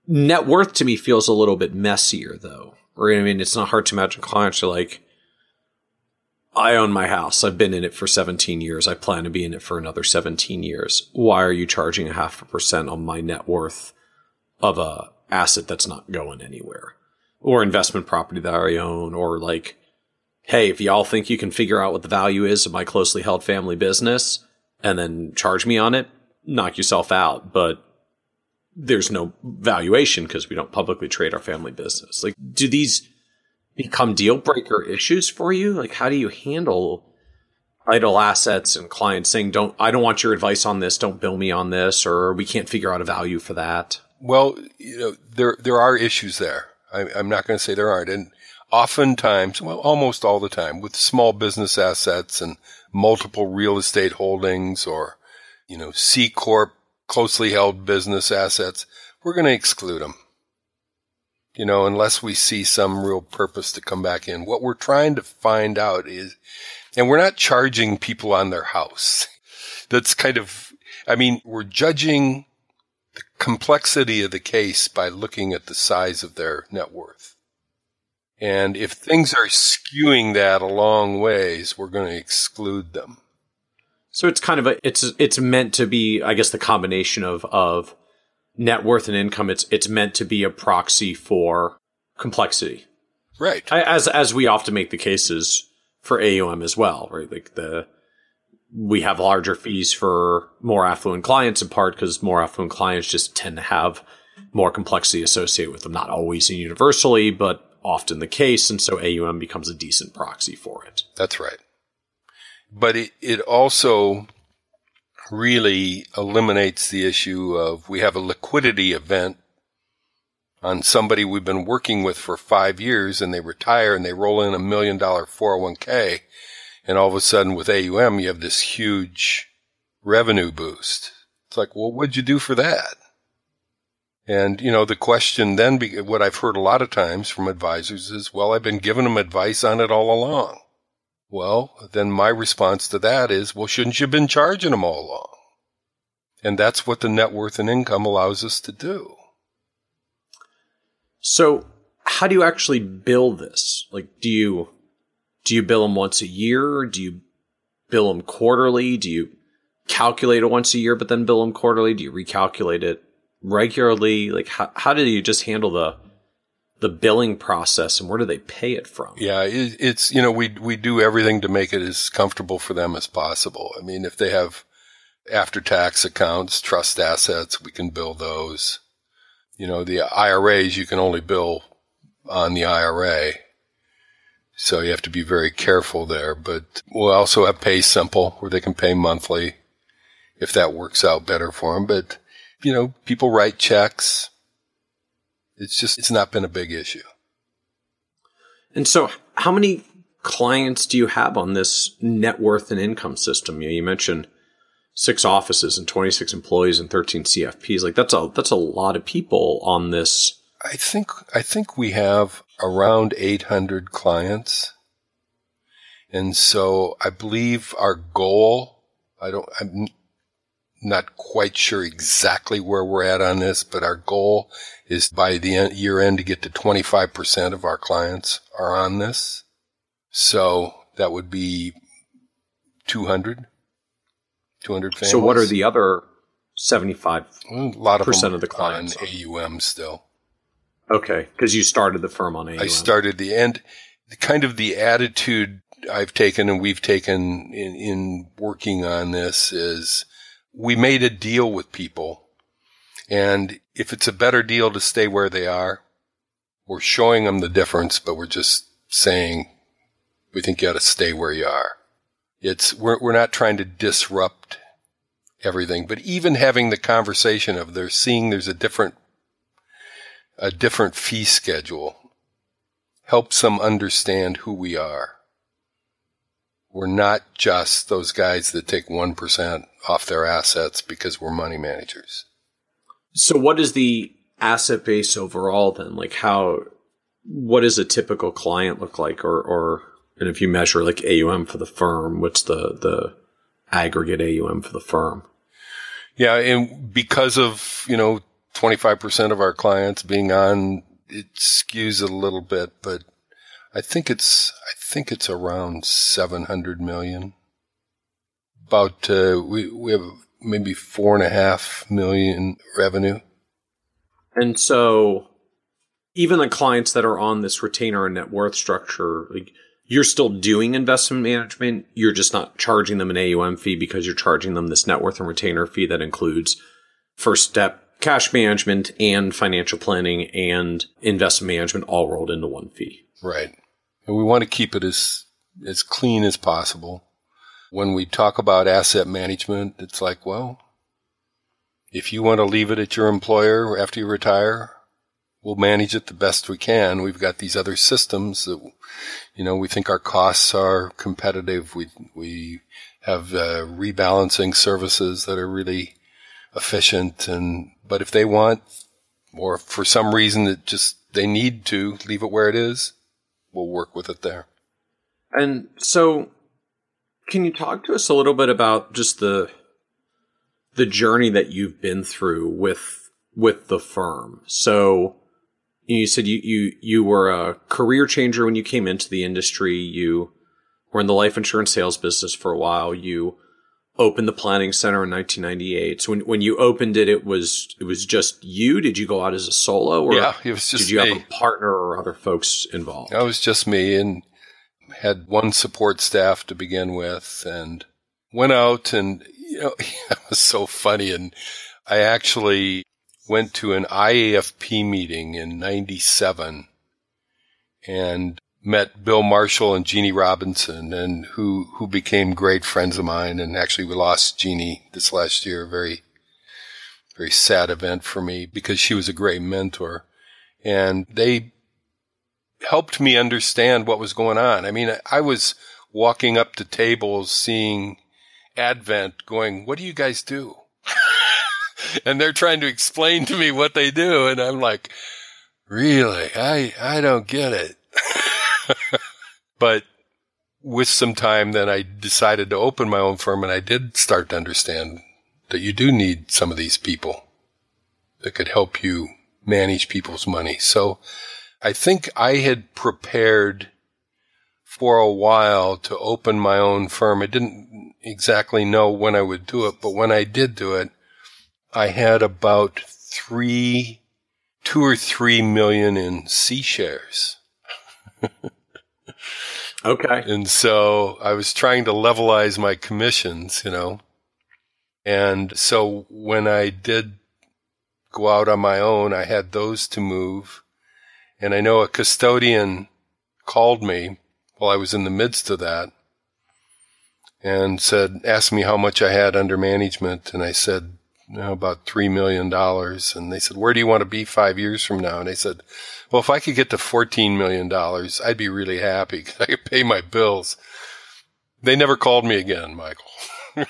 Net worth to me feels a little bit messier though. Or, I mean, it's not hard to imagine clients are like, I own my house. I've been in it for 17 years. I plan to be in it for another 17 years. Why are you charging a half a percent on my net worth of a asset that's not going anywhere? or investment property that I own or like, hey, if y'all think you can figure out what the value is of my closely held family business and then charge me on it, knock yourself out. But there's no valuation because we don't publicly trade our family business. Like, do these become deal breaker issues for you? Like, how do you handle idle assets and clients saying, don't, I don't want your advice on this. Don't bill me on this, or we can't figure out a value for that. Well, you know, there, there are issues there. I, I'm not going to say there aren't. And oftentimes, well, almost all the time with small business assets and multiple real estate holdings or, you know, C Corp closely held business assets, we're going to exclude them. You know, unless we see some real purpose to come back in. What we're trying to find out is and we're not charging people on their house. <laughs> That's kind of, I mean, we're judging the complexity of the case by looking at the size of their net worth. And if things are skewing that a long ways, we're going to exclude them. So it's kind of a, it's, it's meant to be, I guess, the combination of, of net worth and income. It's, it's meant to be a proxy for complexity. Right. As, as we often make the cases for AUM as well, right? Like the, we have larger fees for more affluent clients in part because more affluent clients just tend to have more complexity associated with them. Not always and universally, but often the case. And so AUM becomes a decent proxy for it. That's right. But it, it also really eliminates the issue of we have a liquidity event on somebody we've been working with for five years and they retire and they roll in a million dollar 401k. And all of a sudden with AUM, you have this huge revenue boost. It's like, well, what'd you do for that? And, you know, the question then, what I've heard a lot of times from advisors is, well, I've been giving them advice on it all along. Well, then my response to that is, well, shouldn't you have been charging them all along? And that's what the net worth and income allows us to do. So, how do you actually bill this? Like, do you do you bill them once a year? Do you bill them quarterly? Do you calculate it once a year, but then bill them quarterly? Do you recalculate it regularly? Like, how how do you just handle the the billing process, and where do they pay it from? Yeah, it, it's you know we we do everything to make it as comfortable for them as possible. I mean, if they have after tax accounts, trust assets, we can bill those you know, the IRAs, you can only bill on the IRA. So you have to be very careful there. But we'll also have PaySimple where they can pay monthly if that works out better for them. But, you know, people write checks. It's just, it's not been a big issue. And so how many clients do you have on this net worth and income system? You, you mentioned six offices and 26 employees and 13 CFPs. Like that's a that's a lot of people on this. I think I think we have around 800 clients. And so I believe our goal, I don't I'm not quite sure exactly where we're at on this, but our goal is by the end, year end to get to 25% of our clients are on this. So that would be 200. 200 families. So what are the other 75 a lot of percent of the clients on AUM still? Okay, because you started the firm on AUM. I started the end. Kind of the attitude I've taken and we've taken in, in working on this is we made a deal with people. And if it's a better deal to stay where they are, we're showing them the difference, but we're just saying we think you ought to stay where you are. It's we're we're not trying to disrupt everything, but even having the conversation of they're seeing there's a different a different fee schedule helps them understand who we are. We're not just those guys that take 1% off their assets because we're money managers. So what is the asset base overall then? Like how what does a typical client look like or or and if you measure like AUM for the firm, what's the, the aggregate AUM for the firm? Yeah. And because of, you know, 25% of our clients being on, it skews it a little bit, but I think it's, I think it's around 700 million. About, uh, we, we have maybe four and a half million revenue. And so even the clients that are on this retainer and net worth structure, like you're still doing investment management. You're just not charging them an AUM fee because you're charging them this net worth and retainer fee that includes first step cash management and financial planning and investment management all rolled into one fee. Right. And we want to keep it as, as clean as possible. When we talk about asset management, it's like, well, if you want to leave it at your employer after you retire, we'll manage it the best we can. We've got these other systems that, you know, we think our costs are competitive. We, we have uh, rebalancing services that are really efficient. And, but if they want, or for some reason that just they need to leave it where it is, we'll work with it there. And so, can you talk to us a little bit about just the the journey that you've been through with with the firm? So, you said you you you were a career changer when you came into the industry. You were in the life insurance sales business for a while. You opened the planning center in 1998. So when, when you opened it, it was, it was just you. Did you go out as a solo or yeah, it was just did you me. have a partner or other folks involved? It was just me and had one support staff to begin with and went out and, you know, <laughs> it was so funny. And I actually went to an IAFP meeting in 97 and met Bill Marshall and Jeannie Robinson and who, who became great friends of mine. And actually we lost Jeannie this last year. Very, very sad event for me because she was a great mentor and they helped me understand what was going on. I mean, I was walking up to tables, seeing Advent going, what do you guys do? <laughs> and they're trying to explain to me what they do. And I'm like, really? I, I don't get it. <laughs> but with some time, then I decided to open my own firm and I did start to understand that you do need some of these people that could help you manage people's money. So I think I had prepared for a while to open my own firm. I didn't exactly know when I would do it, but when I did do it, I had about three, two or three million in C shares. <laughs> okay. And so I was trying to levelize my commissions, you know. And so when I did go out on my own, I had those to move. And I know a custodian called me while I was in the midst of that and said, asked me how much I had under management. And I said, know, about $3 million. And they said, where do you want to be five years from now? And I said, well, if I could get to $14 million, I'd be really happy <laughs> because I could pay my bills. They never called me again, Michael. <laughs>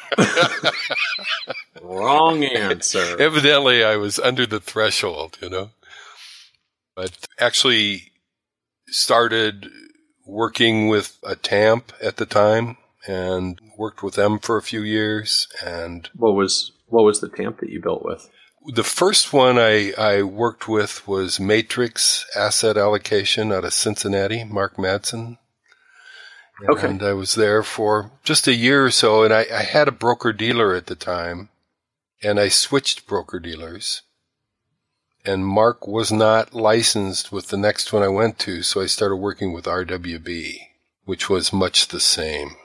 Wrong answer. Evidently, I was under the threshold, you know. But actually started working with a TAMP at the time and worked with them for a few years. And what was what was the TAMP that you built with? The first one I, I worked with was Matrix Asset Allocation out of Cincinnati, Mark Madsen. Okay. And I was there for just a year or so, and I, I had a broker dealer at the time, and I switched broker dealers. And Mark was not licensed with the next one I went to, so I started working with RWB, which was much the same.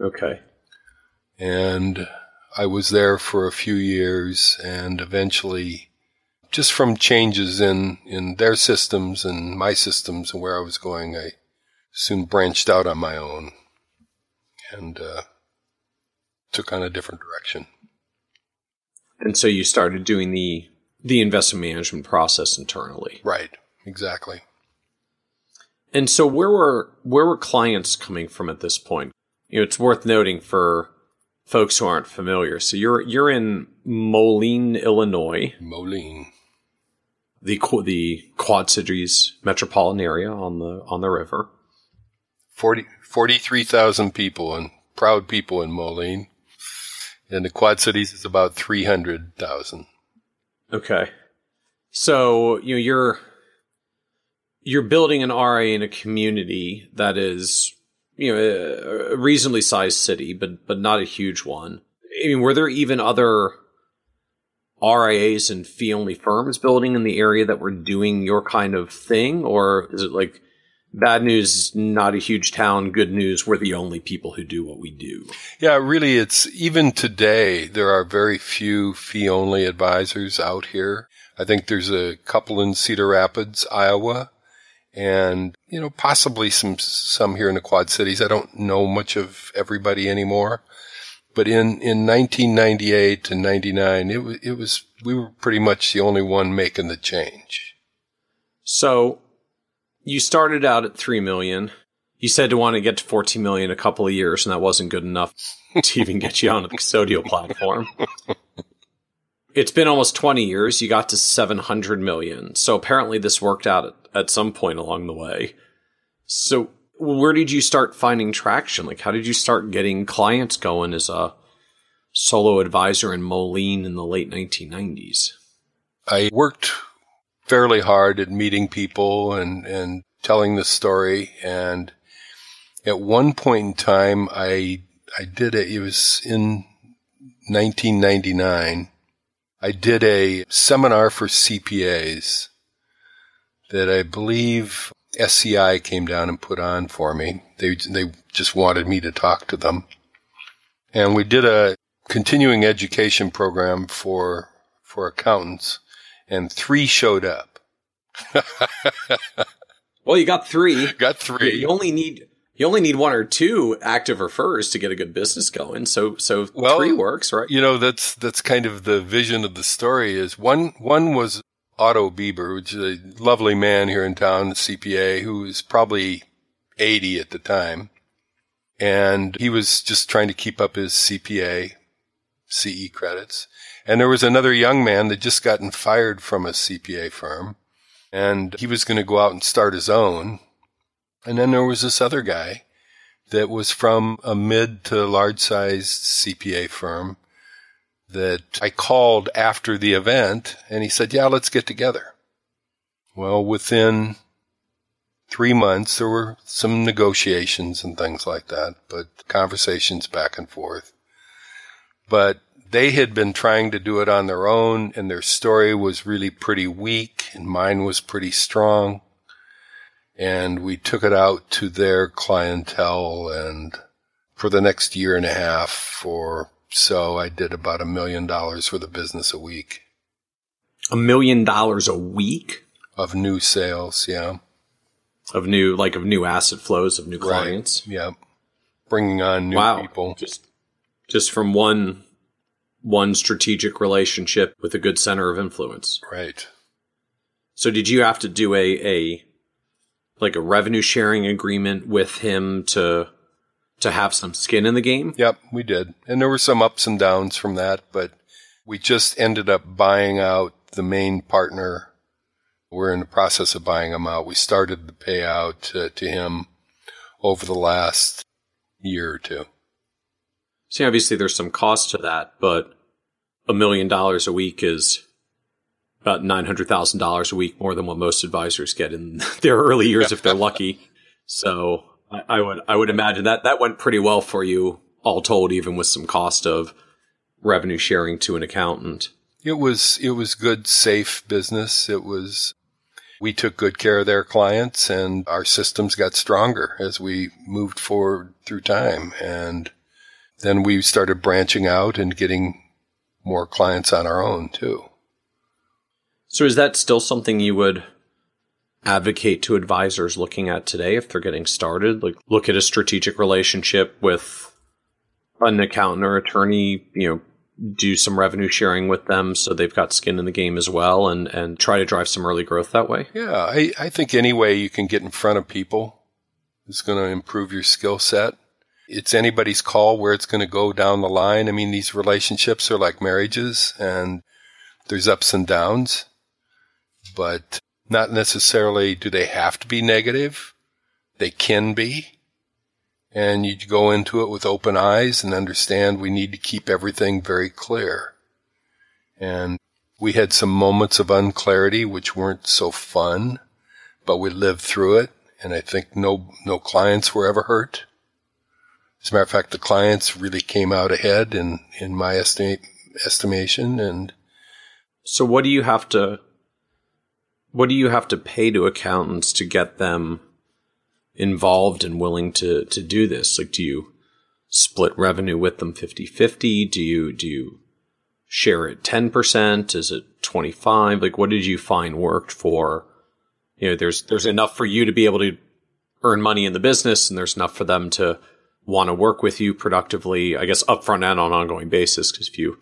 Okay. And I was there for a few years and eventually just from changes in, in their systems and my systems and where I was going, I soon branched out on my own and uh, took on a different direction. And so you started doing the the investment management process internally. Right, exactly. And so where were where were clients coming from at this point? You know, it's worth noting for folks who aren't familiar. So you're you're in Moline, Illinois. Moline. The the Quad Cities metropolitan area on the on the river. 40, 43,000 people and proud people in Moline. And the Quad Cities is about 300,000. Okay. So, you know, you're you're building an RA in a community that is, you know, a, reasonably sized city, but but not a huge one. I mean, were there even other RIAs and fee only firms building in the area that were doing your kind of thing, or is it like bad news, not a huge town, good news, we're the only people who do what we do? Yeah, really, it's even today, there are very few fee only advisors out here. I think there's a couple in Cedar Rapids, Iowa, and you know, possibly some, some here in the Quad Cities. I don't know much of everybody anymore. But in, in 1998 to 99, it was, it was, we were pretty much the only one making the change. So you started out at 3 million. You said to want to get to 14 million a couple of years, and that wasn't good enough <laughs> to even get you on the custodial platform. It's been almost 20 years. You got to 700 million. So apparently this worked out at, some point along the way. So where did you start finding traction? Like, how did you start getting clients going as a solo advisor in Moline in the late 1990s? I worked fairly hard at meeting people and, and telling the story. And at one point in time, I, I did it. It was in 1999. I did a seminar for CPAs that I believe SCI came down and put on for me. They, they just wanted me to talk to them. And we did a continuing education program for, for accountants and three showed up. <laughs> well, you got three. Got three. You only need you only need one or two active referrers to get a good business going. So so well, three works, right? You know, that's that's kind of the vision of the story is one one was Otto Bieber, which is a lovely man here in town, CPA, who was probably 80 at the time. And he was just trying to keep up his CPA, CE credits. And there was another young man that just gotten fired from a CPA firm. And he was going to go out and start his own. And then there was this other guy that was from a mid to large sized CPA firm that I called after the event and he said, yeah, let's get together. Well, within three months, there were some negotiations and things like that, but conversations back and forth. But they had been trying to do it on their own and their story was really pretty weak and mine was pretty strong and we took it out to their clientele and for the next year and a half or so I did about a million dollars for the business a week. A million dollars a week of new sales, yeah. Of new like of new asset flows of new clients. Right. Yeah. Bringing on new wow. people. Just just from one one strategic relationship with a good center of influence. Right. So did you have to do a a like a revenue sharing agreement with him to to have some skin in the game? Yep, we did. And there were some ups and downs from that, but we just ended up buying out the main partner. We're in the process of buying him out. We started the payout to, to him over the last year or two. See, obviously there's some cost to that, but a million dollars a week is about $900,000 a week more than what most advisors get in <laughs> their early years if they're lucky. So I, I, would, I would imagine that that went pretty well for you all told, even with some cost of revenue sharing to an accountant. It was, it was good, safe business. It was, we took good care of their clients and our systems got stronger as we moved forward through time. And then we started branching out and getting more clients on our own too. So is that still something you would advocate to advisors looking at today if they're getting started? Like look at a strategic relationship with an accountant or attorney, you know, do some revenue sharing with them so they've got skin in the game as well and, and try to drive some early growth that way? Yeah, I, I think any way you can get in front of people is going to improve your skill set. It's anybody's call where it's going to go down the line. I mean, these relationships are like marriages and there's ups and downs but not necessarily do they have to be negative. They can be. And you go into it with open eyes and understand we need to keep everything very clear. And we had some moments of unclarity which weren't so fun, but we lived through it. And I think no, no clients were ever hurt. As a matter of fact, the clients really came out ahead in, in my estimate, estimation. And so what do you have to what do you have to pay to accountants to get them involved and willing to to do this? Like do you split revenue with them 50-50? Do you do you share it 10%? Is it 25? Like what did you find worked for you know there's there's enough for you to be able to earn money in the business and there's enough for them to want to work with you productively, I guess upfront and on an ongoing basis. Because if you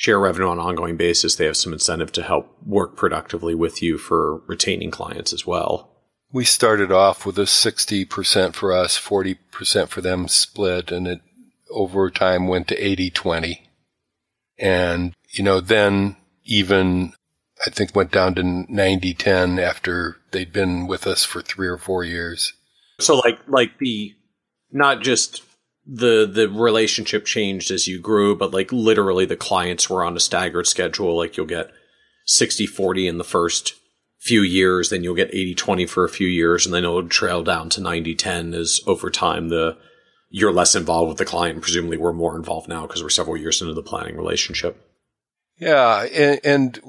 share revenue on an ongoing basis, they have some incentive to help work productively with you for retaining clients as well. We started off with a 60% for us, 40% for them split, and it over time went to 80 20. And, you know, then even I think went down to 90 10 after they'd been with us for three or four years. So like, like the, not just the, the relationship changed as you grew, but like literally the clients were on a staggered schedule. Like you'll get 60 40 in the first few years, then you'll get 80 20 for a few years, and then it'll trail down to 90 10 as over time the, you're less involved with the client. Presumably, we're more involved now because we're several years into the planning relationship. Yeah, and, and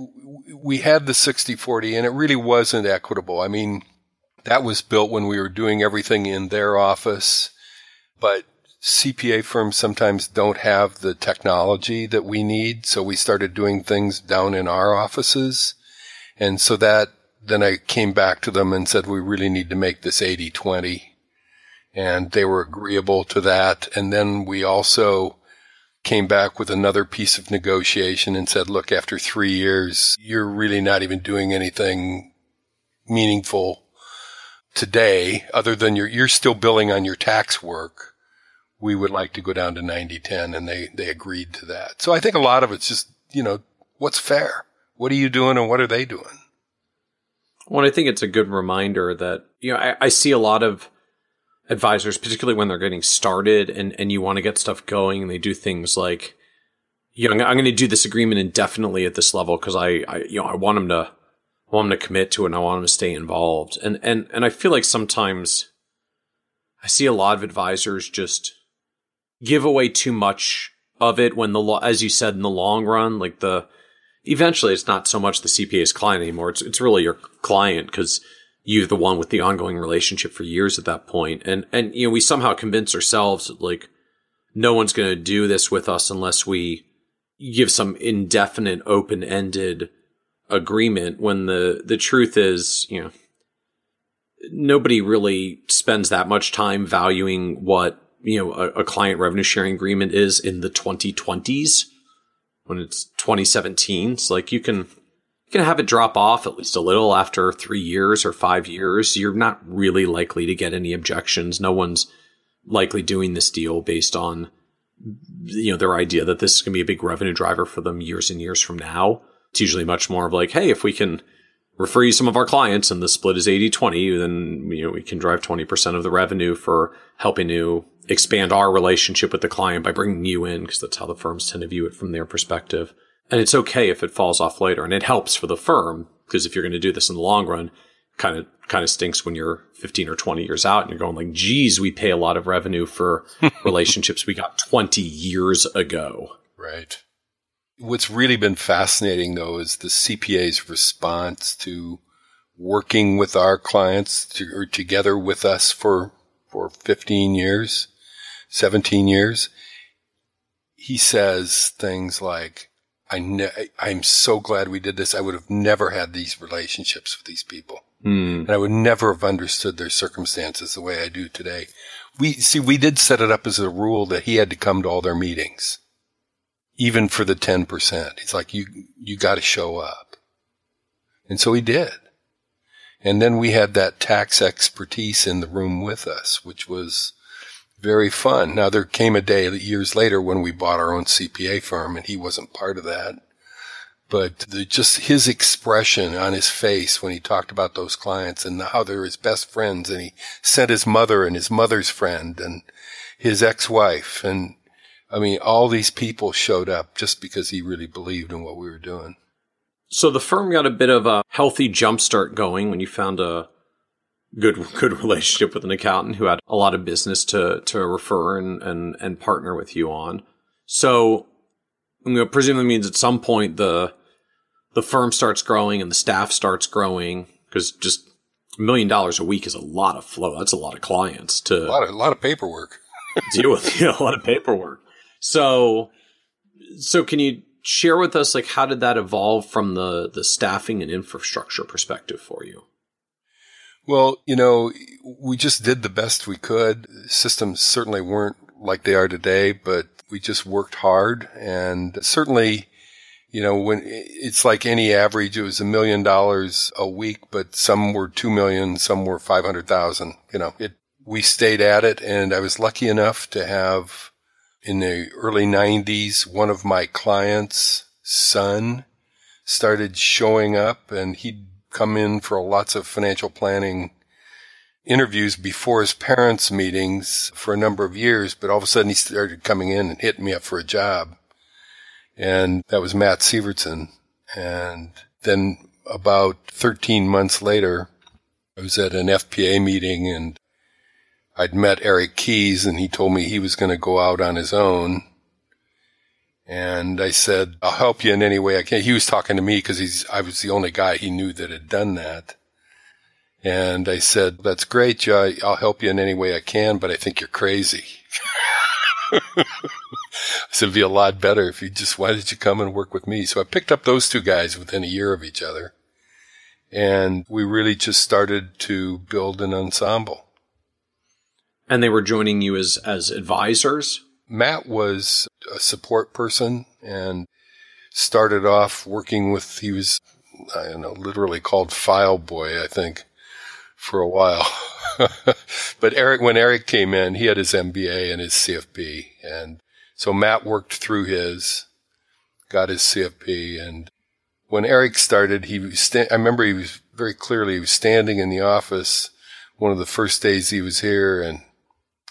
we had the 60 40, and it really wasn't equitable. I mean, that was built when we were doing everything in their office, but CPA firms sometimes don't have the technology that we need. So we started doing things down in our offices. And so that then I came back to them and said, we really need to make this 80 20 and they were agreeable to that. And then we also came back with another piece of negotiation and said, look, after three years, you're really not even doing anything meaningful today other than you're, you're still billing on your tax work. We would like to go down to 90 10 and they, they agreed to that. So I think a lot of it's just, you know, what's fair? What are you doing and what are they doing? Well, I think it's a good reminder that, you know, I, I see a lot of advisors, particularly when they're getting started and, and you want to get stuff going and they do things like, you know, I'm, going to do this agreement indefinitely at this level because I, I, you know, I want them to, I want them to commit to it and I want them to stay involved. And, and, and I feel like sometimes I see a lot of advisors just give away too much of it when the, law, as you said, in the long run, like the, eventually it's not so much the CPA's client anymore. It's, it's really your client because you're the one with the ongoing relationship for years at that point. And, and, you know, we somehow convince ourselves like no one's going to do this with us unless we give some indefinite, open ended agreement when the, the truth is, you know, nobody really spends that much time valuing what, you know, a, a client revenue sharing agreement is in the 2020s when it's 2017. It's like you can, going to have it drop off at least a little after three years or five years. You're not really likely to get any objections. No one's likely doing this deal based on, you know, their idea that this is going to be a big revenue driver for them years and years from now. It's usually much more of like, hey, if we can refer you some of our clients and the split is 80 20, then, you know, we can drive 20% of the revenue for helping to expand our relationship with the client by bringing you in because that's how the firms tend to view it from their perspective. And it's okay if it falls off later and it helps for the firm because if you're going to do this in the long run, kind of kind of stinks when you're 15 or 20 years out and you're going like, geez, we pay a lot of revenue for <laughs> relationships we got 20 years ago. Right. What's really been fascinating though is the CPA's response to working with our clients to, or together with us for, for 15 years, 17 years. He says things like, I ne- I'm so glad we did this. I would have never had these relationships with these people. Mm. And I would never have understood their circumstances the way I do today. We see, we did set it up as a rule that he had to come to all their meetings, even for the 10%. He's like, you, you got to show up. And so he did. And then we had that tax expertise in the room with us, which was very fun. Now there came a day years later when we bought our own CPA firm and he wasn't part of that. But the, just his expression on his face when he talked about those clients and how they're his best friends and he sent his mother and his mother's friend and his ex-wife and I mean, all these people showed up just because he really believed in what we were doing. So the firm got a bit of a healthy jumpstart going when you found a good <laughs> good relationship with an accountant who had a lot of business to to refer and and, and partner with you on. So you know, presumably means at some point the the firm starts growing and the staff starts growing because just a million dollars a week is a lot of flow. That's a lot of clients to a lot of, a lot of paperwork <laughs> deal with. You know, a lot of paperwork. So, so can you share with us like how did that evolve from the the staffing and infrastructure perspective for you? Well, you know, we just did the best we could. Systems certainly weren't like they are today, but we just worked hard and certainly, you know, when it's like any average, it was a million dollars a week, but some were two million, some were 500,000, you know, it, we stayed at it and I was lucky enough to have in the early nineties, one of my clients' son started showing up and he'd come in for lots of financial planning interviews before his parents' meetings for a number of years, but all of a sudden he started coming in and hitting me up for a job. And that was Matt Sievertson. And then about 13 months later, I was at an FPA meeting and I'd met Eric Keys and he told me he was going to go out on his own. And I said, I'll help you in any way I can. He was talking to me because he's, I was the only guy he knew that had done that. And I said, that's great, Joe. I'll help you in any way I can, but I think you're crazy. <laughs> I said, it'd be a lot better if you just, why did you come and work with me? So I picked up those two guys within a year of each other. And we really just started to build an ensemble. And they were joining you as, as advisors? Matt was a support person and started off working with, he was, I don't know, literally called file boy, I think for a while. <laughs> but Eric, when Eric came in, he had his MBA and his CFP. And so Matt worked through his, got his CFP. And when Eric started, he was, sta- I remember he was very clearly, he was standing in the office one of the first days he was here and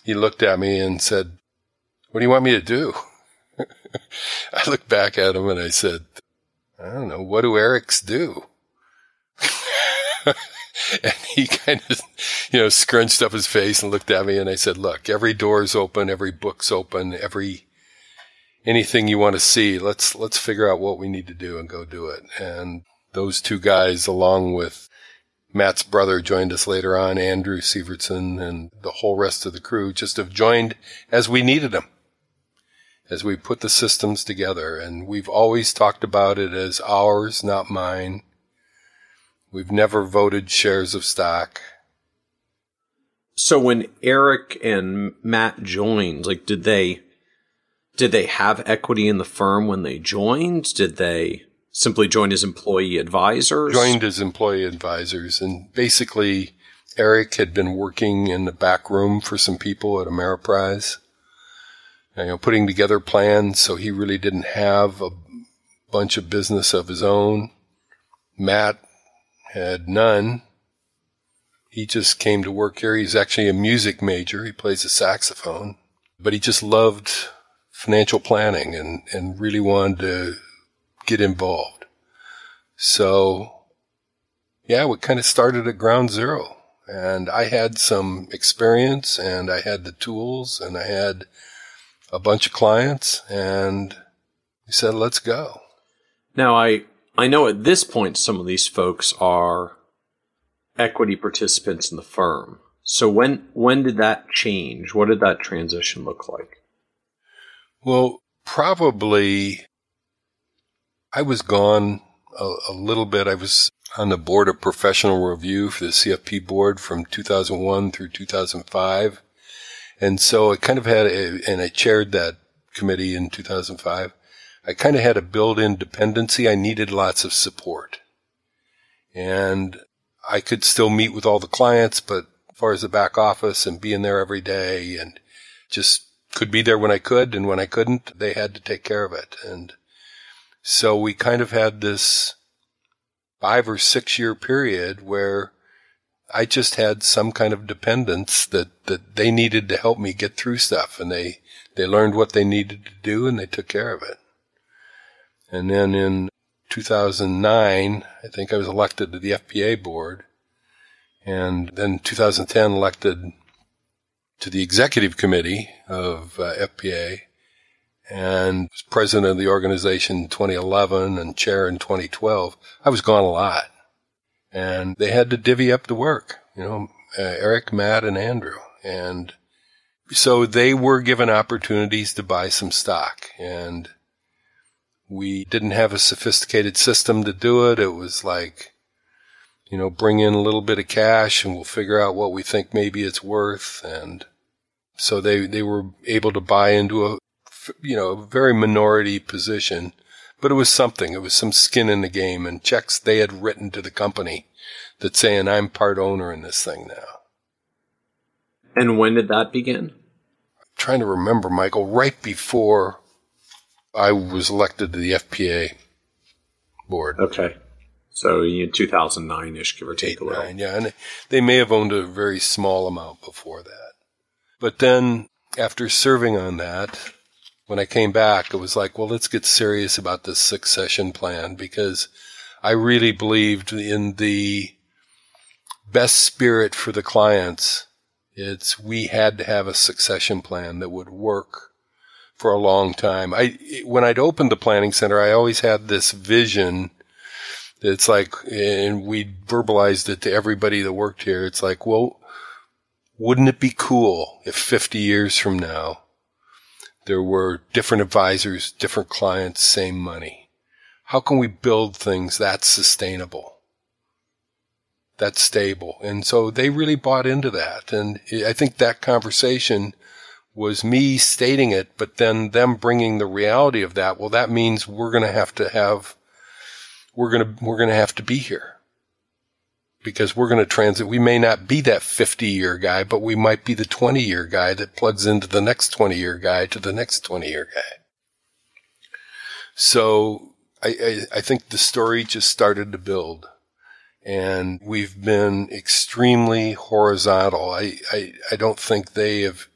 he looked at me and said, what do you want me to do? <laughs> I looked back at him and I said, I don't know. What do Erics do? <laughs> and he kind of, you know, scrunched up his face and looked at me and I said, look, every door's open, every book's open, every, anything you want to see, let's, let's figure out what we need to do and go do it. And those two guys, along with Matt's brother joined us later on, Andrew Sievertson and the whole rest of the crew just have joined as we needed them. As we put the systems together and we've always talked about it as ours, not mine We've never voted shares of stock. So when Eric and Matt joined, like did they did they have equity in the firm when they joined? Did they simply join as employee advisors? Joined as employee advisors and basically Eric had been working in the back room for some people at Ameriprise. You know, putting together plans, so he really didn't have a bunch of business of his own. Matt had none. He just came to work here. He's actually a music major. He plays the saxophone, but he just loved financial planning and, and really wanted to get involved. So yeah, we kind of started at ground zero and I had some experience and I had the tools and I had a bunch of clients and he said, let's go. Now I, I know at this point some of these folks are equity participants in the firm. So when when did that change? What did that transition look like? Well, probably I was gone a, a, little bit. I was on the board of professional review for the CFP board from 2001 through 2005. And so I kind of had, a, and I chaired that committee in 2005. I kind of had a built-in dependency. I needed lots of support. And I could still meet with all the clients, but as far as the back office and being there every day and just could be there when I could and when I couldn't, they had to take care of it. And so we kind of had this five or six year period where I just had some kind of dependence that, that they needed to help me get through stuff and they, they learned what they needed to do and they took care of it. And then in 2009, I think I was elected to the FPA board. And then 2010 elected to the executive committee of uh, FPA and was president of the organization in 2011 and chair in 2012. I was gone a lot and they had to divvy up the work, you know, uh, Eric, Matt, and Andrew. And so they were given opportunities to buy some stock and we didn't have a sophisticated system to do it. It was like, you know, bring in a little bit of cash and we'll figure out what we think maybe it's worth. And so they, they were able to buy into a, you know, a very minority position, but it was something. It was some skin in the game and checks they had written to the company that saying I'm part owner in this thing now. And when did that begin? I'm trying to remember, Michael, right before I was elected to the FPA board. Okay. So in 2009 ish, give or take a little. Nine, yeah. And they may have owned a very small amount before that. But then after serving on that, when I came back, it was like, well, let's get serious about this succession plan because I really believed in the best spirit for the clients. It's we had to have a succession plan that would work for a long time. I when I'd opened the planning center, I always had this vision. It's like, and we verbalized it to everybody that worked here. It's like, well, wouldn't it be cool if 50 years from now there were different advisors, different clients, same money? How can we build things that sustainable? That's stable. And so they really bought into that. And I think that conversation was me stating it, but then them bringing the reality of that. Well, that means we're going to have to have, we're going to, we're going to have to be here because we're going to transit. We may not be that 50 year guy, but we might be the 20 year guy that plugs into the next 20 year guy to the next 20 year guy. So I, I, I think the story just started to build and we've been extremely horizontal. I, I, I don't think they have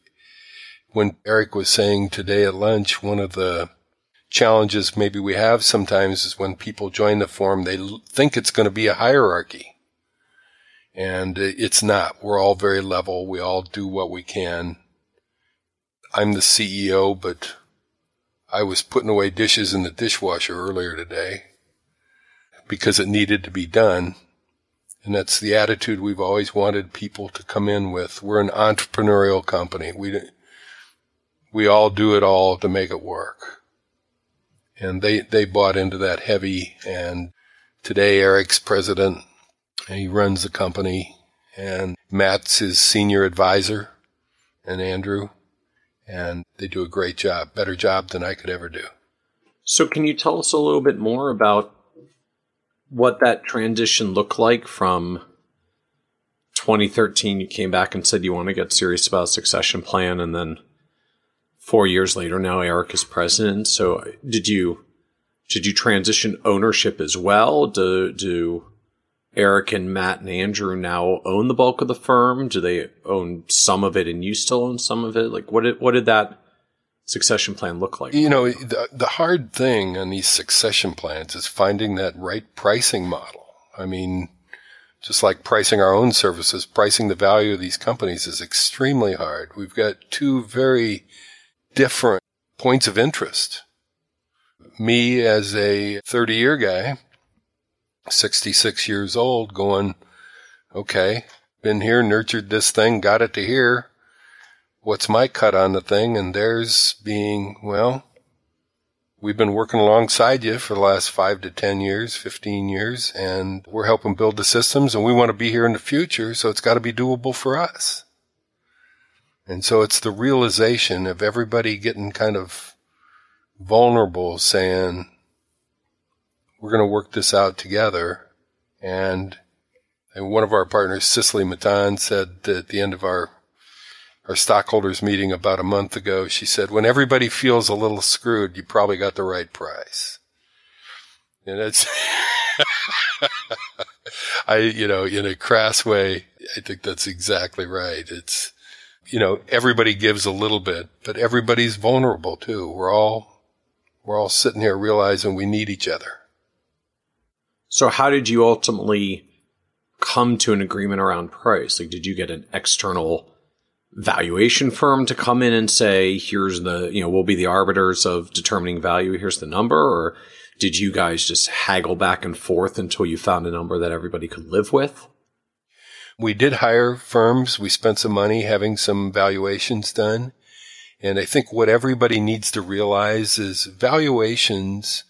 when Eric was saying today at lunch, one of the challenges maybe we have sometimes is when people join the forum, they think it's going to be a hierarchy. And it's not. We're all very level. We all do what we can. I'm the CEO, but I was putting away dishes in the dishwasher earlier today because it needed to be done. And that's the attitude we've always wanted people to come in with. We're an entrepreneurial company. We, we all do it all to make it work. And they, they bought into that heavy. And today Eric's president. He runs the company and Matt's his senior advisor and Andrew. And they do a great job, better job than I could ever do. So can you tell us a little bit more about what that transition looked like from 2013 you came back and said you want to get serious about succession plan and then four years later now Eric is president. So did you did you transition ownership as well? Do do Eric and Matt and Andrew now own the bulk of the firm? Do they own some of it and you still own some of it? Like what did what did that succession plan look like? You know, the the hard thing on these succession plans is finding that right pricing model. I mean, just like pricing our own services, pricing the value of these companies is extremely hard. We've got two very different points of interest. Me as a 30 year guy, 66 years old, going, okay, been here, nurtured this thing, got it to here. What's my cut on the thing? And theirs being, well, we've been working alongside you for the last five to 10 years, 15 years, and we're helping build the systems and we want to be here in the future. So it's got to be doable for us. And so it's the realization of everybody getting kind of vulnerable saying, we're going to work this out together. And, and one of our partners, Cicely Matan, said at the end of our our stockholders meeting about a month ago, she said, when everybody feels a little screwed, you probably got the right price. And it's, <laughs> I, you know, in a crass way, I think that's exactly right. It's, you know, everybody gives a little bit, but everybody's vulnerable too. We're all, we're all sitting here realizing we need each other. So how did you ultimately come to an agreement around price? Like, did you get an external valuation firm to come in and say, here's the, you know, we'll be the arbiters of determining value. Here's the number. Or did you guys just haggle back and forth until you found a number that everybody could live with? We did hire firms. We spent some money having some valuations done. And I think what everybody needs to realize is valuations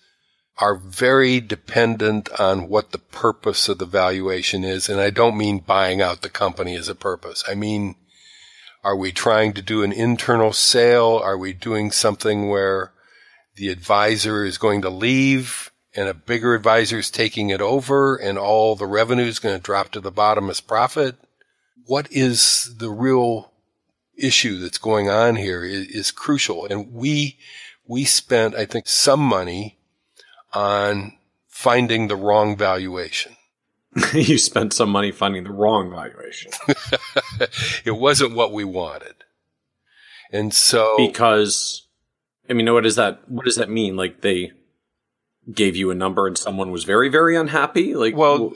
are very dependent on what the purpose of the valuation is. And I don't mean buying out the company as a purpose. I mean, are we trying to do an internal sale? Are we doing something where the advisor is going to leave and a bigger advisor is taking it over and all the revenue is going to drop to the bottom as profit? What is the real issue that's going on here is, is crucial. And we, we spent, I think, some money on finding the wrong valuation. <laughs> you spent some money finding the wrong valuation. <laughs> it wasn't what we wanted. And so because I mean, what does that what does that mean? Like they gave you a number and someone was very very unhappy? Like Well,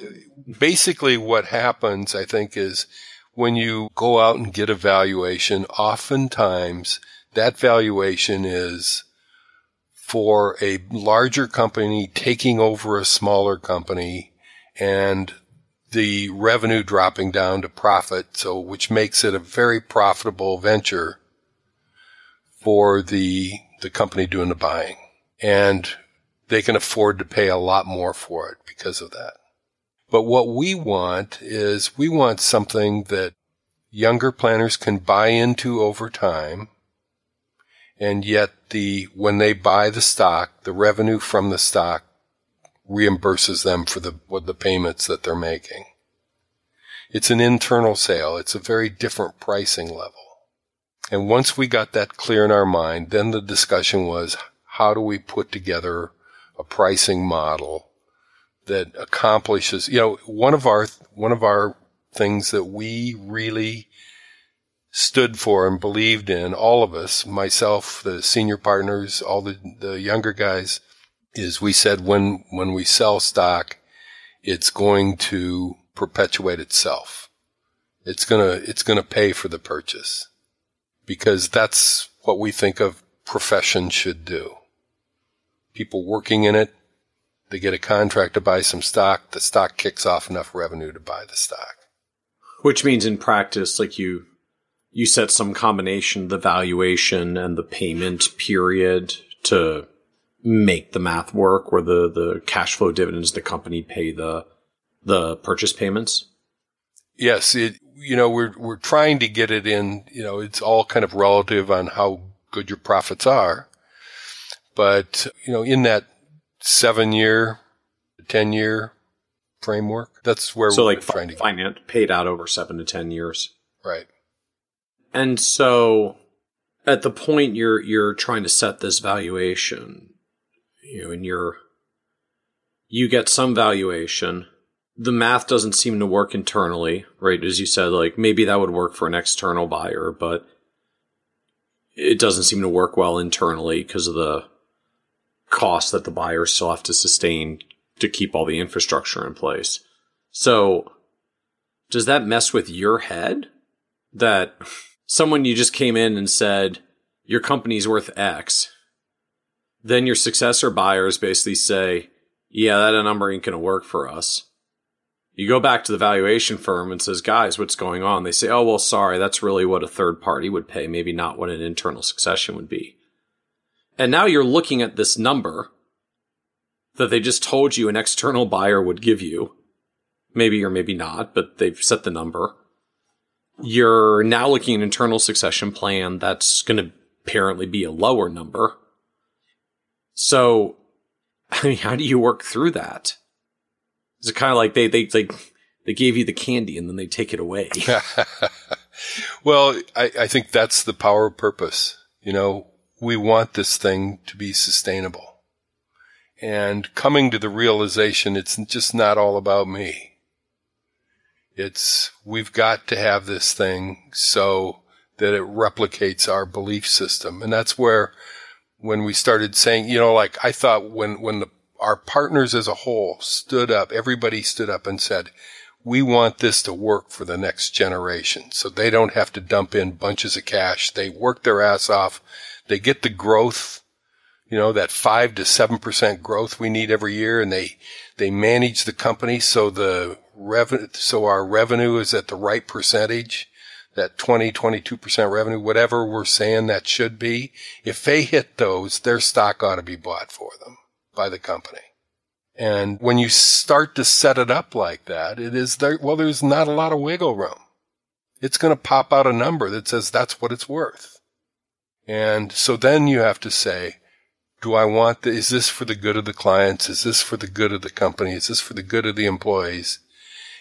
basically what happens I think is when you go out and get a valuation, oftentimes that valuation is for a larger company taking over a smaller company and the revenue dropping down to profit. So, which makes it a very profitable venture for the, the company doing the buying. And they can afford to pay a lot more for it because of that. But what we want is we want something that younger planners can buy into over time and yet the when they buy the stock, the revenue from the stock reimburses them for the what the payments that they're making. It's an internal sale. It's a very different pricing level. And once we got that clear in our mind, then the discussion was how do we put together a pricing model that accomplishes, you know, one of our one of our things that we really stood for and believed in, all of us, myself, the senior partners, all the, the younger guys, is we said when, when we sell stock, it's going to perpetuate itself. It's gonna, it's gonna pay for the purchase because that's what we think of profession should do. People working in it, they get a contract to buy some stock. The stock kicks off enough revenue to buy the stock. Which means in practice, like you you set some combination the valuation and the payment period to make the math work where the, the cash flow dividends the company pay the the purchase payments? Yes it you know we're we're trying to get it in you know it's all kind of relative on how good your profits are. But you know in that 7 year 10 year framework that's where so we're like trying to finance paid out over 7 to 10 years. Right and so at the point you're you're trying to set this valuation, you know, and you're you get some valuation. The math doesn't seem to work internally, right? As you said, like maybe that would work for an external buyer, but it doesn't seem to work well internally because of the cost that the buyers still have to sustain to keep all the infrastructure in place. So does that mess with your head that someone you just came in and said, your company's worth X, then your successor buyers basically say, yeah, that number ain't going to work for us. You go back to the valuation firm and says, guys, what's going on? They say, oh, well, sorry, that's really what a third party would pay, maybe not what an internal succession would be. And now you're looking at this number that they just told you an external buyer would give you. Maybe or maybe not, but they've set the number you're now looking at an internal succession plan that's going to apparently be a lower number. So, <laughs> I mean, how do you work through that? Is it kind of like they, they, they, they gave you the candy and then they take it away? <laughs> well, I, I think that's the power of purpose. You know, we want this thing to be sustainable and coming to the realization it's just not all about me. It's, we've got to have this thing so that it replicates our belief system. And that's where, when we started saying, you know, like I thought when, when the, our partners as a whole stood up, everybody stood up and said, we want this to work for the next generation. So they don't have to dump in bunches of cash. They work their ass off. They get the growth, you know, that five to seven percent growth we need every year. And they, they manage the company so the revenue, so our revenue is at the right percentage, that 20, 22% revenue, whatever we're saying that should be. If they hit those, their stock ought to be bought for them by the company. And when you start to set it up like that, it is there, well, there's not a lot of wiggle room. It's going to pop out a number that says that's what it's worth. And so then you have to say, do I want the, is this for the good of the clients? Is this for the good of the company? Is this for the good of the employees?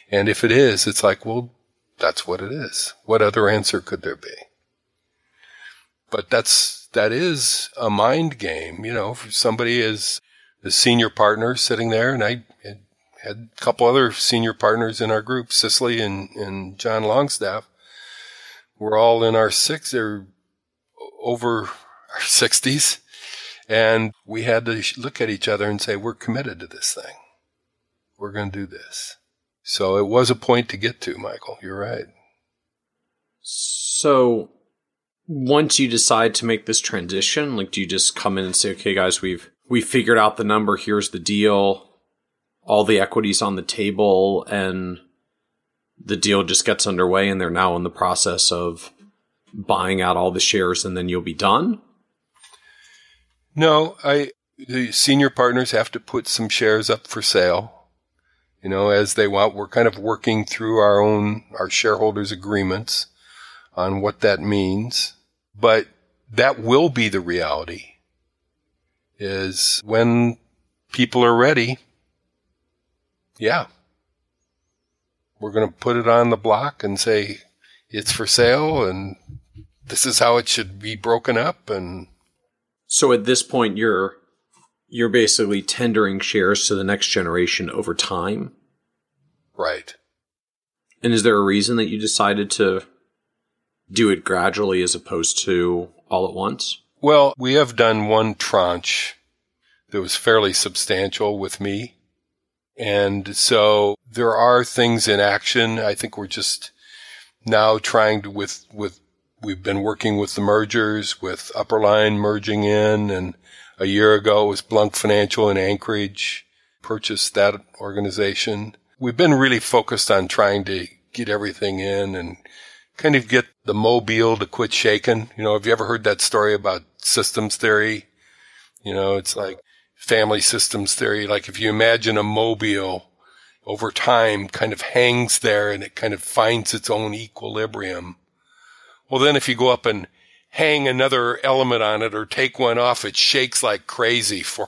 And if it is, it's like, well, that's what it is. What other answer could there be? But that's, that is a mind game, you know, somebody is the senior partner sitting there and I had a couple other senior partners in our group, Cicely and, and John Longstaff. We're all in our six or over our <laughs> sixties. And we had to look at each other and say, we're committed to this thing. We're going to do this. So it was a point to get to, Michael. You're right. So once you decide to make this transition, like do you just come in and say, okay, guys, we've, we figured out the number. Here's the deal. All the equities on the table and the deal just gets underway and they're now in the process of buying out all the shares and then you'll be done? No, I the senior partners have to put some shares up for sale. You know, as they want. We're kind of working through our own our shareholders agreements on what that means. But that will be the reality is when people are ready. Yeah. We're going to put it on the block and say it's for sale and this is how it should be broken up and so at this point, you're you're basically tendering shares to the next generation over time. Right. And is there a reason that you decided to do it gradually as opposed to all at once? Well, we have done one tranche that was fairly substantial with me. And so there are things in action. I think we're just now trying to, with, with we've been working with the mergers, with Upperline merging in, and a year ago it was Blunk Financial in Anchorage purchased that organization. We've been really focused on trying to get everything in and kind of get the mobile to quit shaking. You know, have you ever heard that story about systems theory? You know, it's like family systems theory. Like if you imagine a mobile over time kind of hangs there and it kind of finds its own equilibrium well, then if you go up and hang another element on it or take one off, it shakes like crazy for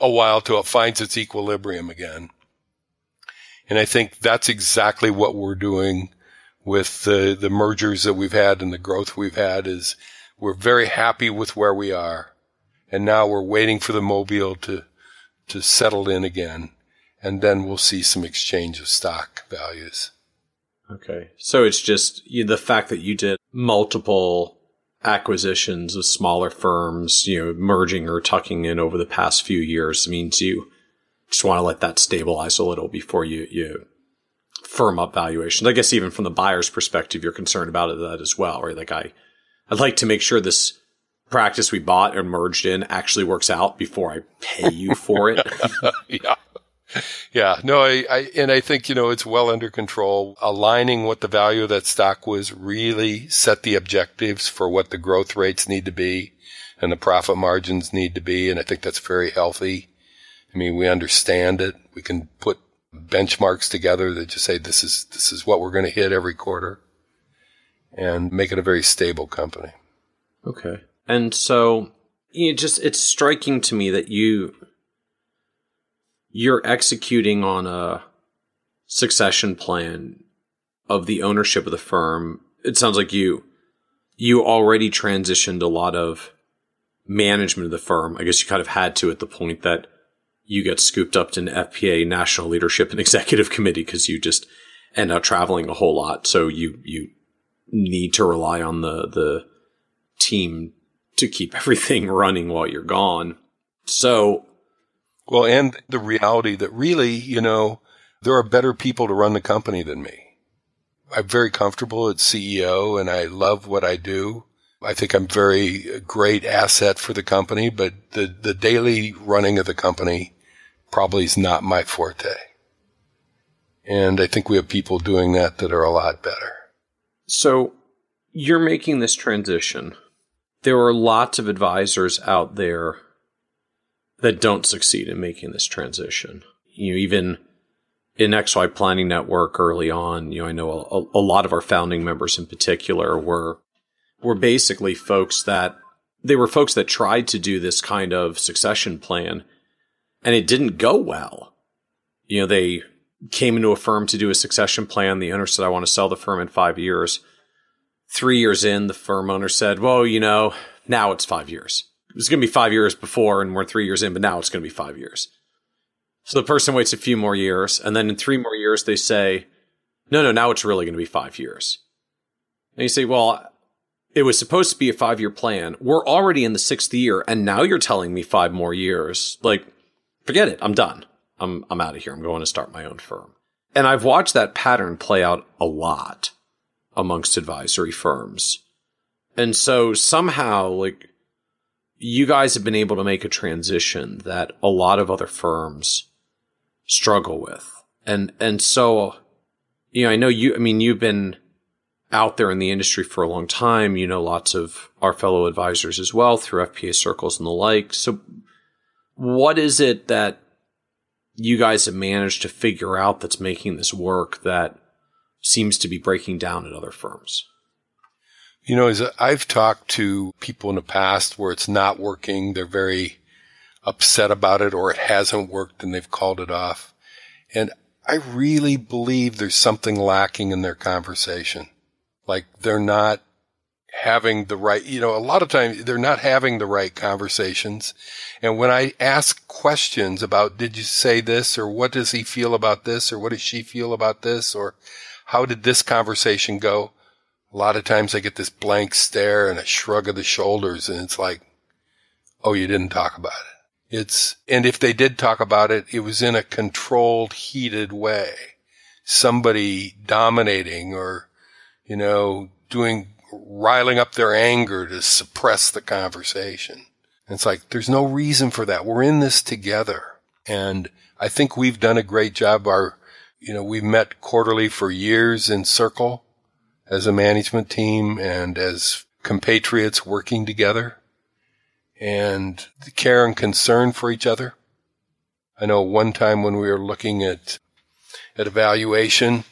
a while till it finds its equilibrium again. And I think that's exactly what we're doing with the, the mergers that we've had and the growth we've had is we're very happy with where we are. And now we're waiting for the mobile to, to settle in again. And then we'll see some exchange of stock values. Okay. So it's just the fact that you did multiple acquisitions of smaller firms, you know, merging or tucking in over the past few years means you just want to let that stabilize a little before you, you firm up valuations. I guess even from the buyer's perspective, you're concerned about that as well, right? Like I, I'd like to make sure this practice we bought and merged in actually works out before I pay you for it. <laughs> yeah <laughs> yeah, no, I, I, and I think, you know, it's well under control. Aligning what the value of that stock was really set the objectives for what the growth rates need to be and the profit margins need to be. And I think that's very healthy. I mean, we understand it. We can put benchmarks together that just say this is, this is what we're going to hit every quarter and make it a very stable company. Okay. And so it just, it's striking to me that you, you're executing on a succession plan of the ownership of the firm. It sounds like you you already transitioned a lot of management of the firm. I guess you kind of had to at the point that you get scooped up in FPA national leadership and executive committee because you just end up traveling a whole lot. So you you need to rely on the the team to keep <laughs> everything running while you're gone. So well, and the reality that really, you know, there are better people to run the company than me. I'm very comfortable as CEO and I love what I do. I think I'm very great asset for the company, but the, the daily running of the company probably is not my forte. And I think we have people doing that that are a lot better. So you're making this transition. There are lots of advisors out there that don't succeed in making this transition. you know, even in XY Planning Network early on, you know, I know a, a lot of our founding members in particular were were basically folks that they were folks that tried to do this kind of succession plan and it didn't go well. You know, they came into a firm to do a succession plan. The owner said, I want to sell the firm in five years. Three years in, the firm owner said, well, you know, now it's five years. It was going to be five years before and we're three years in, but now it's going to be five years. So the person waits a few more years. And then in three more years, they say, no, no, now it's really going to be five years. And you say, well, it was supposed to be a five year plan. We're already in the sixth year. And now you're telling me five more years. Like, forget it. I'm done. I'm, I'm out of here. I'm going to start my own firm. And I've watched that pattern play out a lot amongst advisory firms. And so somehow, like, you guys have been able to make a transition that a lot of other firms struggle with. And, and so, you know, I know you, I mean, you've been out there in the industry for a long time. You know, lots of our fellow advisors as well through FPA circles and the like. So what is it that you guys have managed to figure out that's making this work that seems to be breaking down at other firms? You know, as I've talked to people in the past where it's not working, they're very upset about it or it hasn't worked and they've called it off. And I really believe there's something lacking in their conversation. Like they're not having the right, you know, a lot of times they're not having the right conversations. And when I ask questions about, did you say this or what does he feel about this or what does she feel about this or how did this conversation go? A lot of times I get this blank stare and a shrug of the shoulders and it's like, oh, you didn't talk about it. It's, and if they did talk about it, it was in a controlled, heated way. Somebody dominating or, you know, doing riling up their anger to suppress the conversation. And it's like, there's no reason for that. We're in this together. And I think we've done a great job. Our, you know, we've met quarterly for years in circle as a management team and as compatriots working together and the care and concern for each other. I know one time when we were looking at, at evaluation,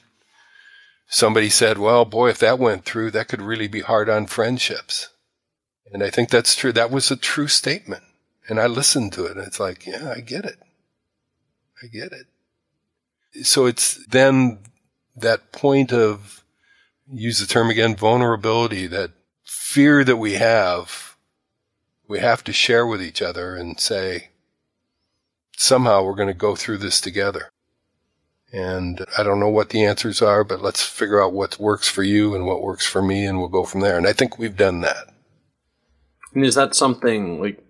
somebody said, well, boy, if that went through, that could really be hard on friendships. And I think that's true. That was a true statement. And I listened to it and it's like, yeah, I get it. I get it. So it's then that point of, use the term again, vulnerability, that fear that we have, we have to share with each other and say, somehow we're going to go through this together. And I don't know what the answers are, but let's figure out what works for you and what works for me, and we'll go from there. And I think we've done that. And is that something like?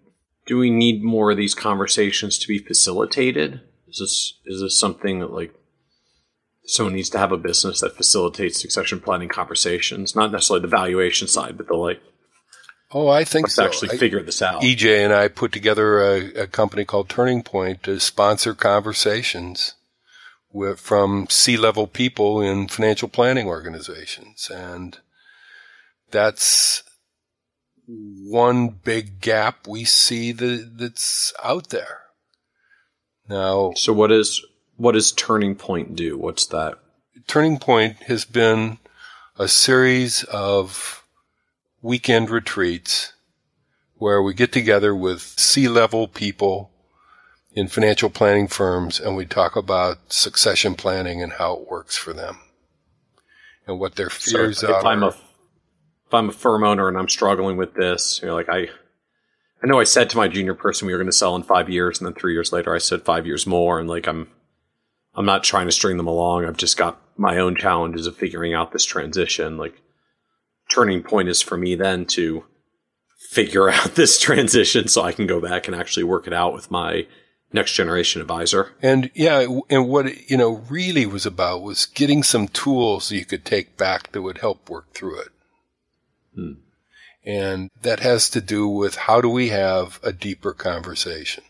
Do we need more of these conversations to be facilitated? Is this is this something that like someone needs to have a business that facilitates succession planning conversations, not necessarily the valuation side, but the like. Oh, I think let's so. actually I, figure this out. EJ and I put together a, a company called Turning Point to sponsor conversations with, from C-level people in financial planning organizations. And that's one big gap we see that, that's out there. Now, so what is what does Turning Point do? What's that? Turning Point has been a series of weekend retreats where we get together with C-level people in financial planning firms and we talk about succession planning and how it works for them and what their fears so if, are. If I'm a if I'm a firm owner and I'm struggling with this, you know, like I I know I said to my junior person we were going to sell in 5 years and then 3 years later I said 5 years more and like I'm I'm not trying to string them along. I've just got my own challenges of figuring out this transition. Like turning point is for me then to figure <laughs> out this transition so I can go back and actually work it out with my next generation advisor. And yeah, and what it, you know really was about was getting some tools you could take back that would help work through it. Hmm. And that has to do with how do we have a deeper conversation?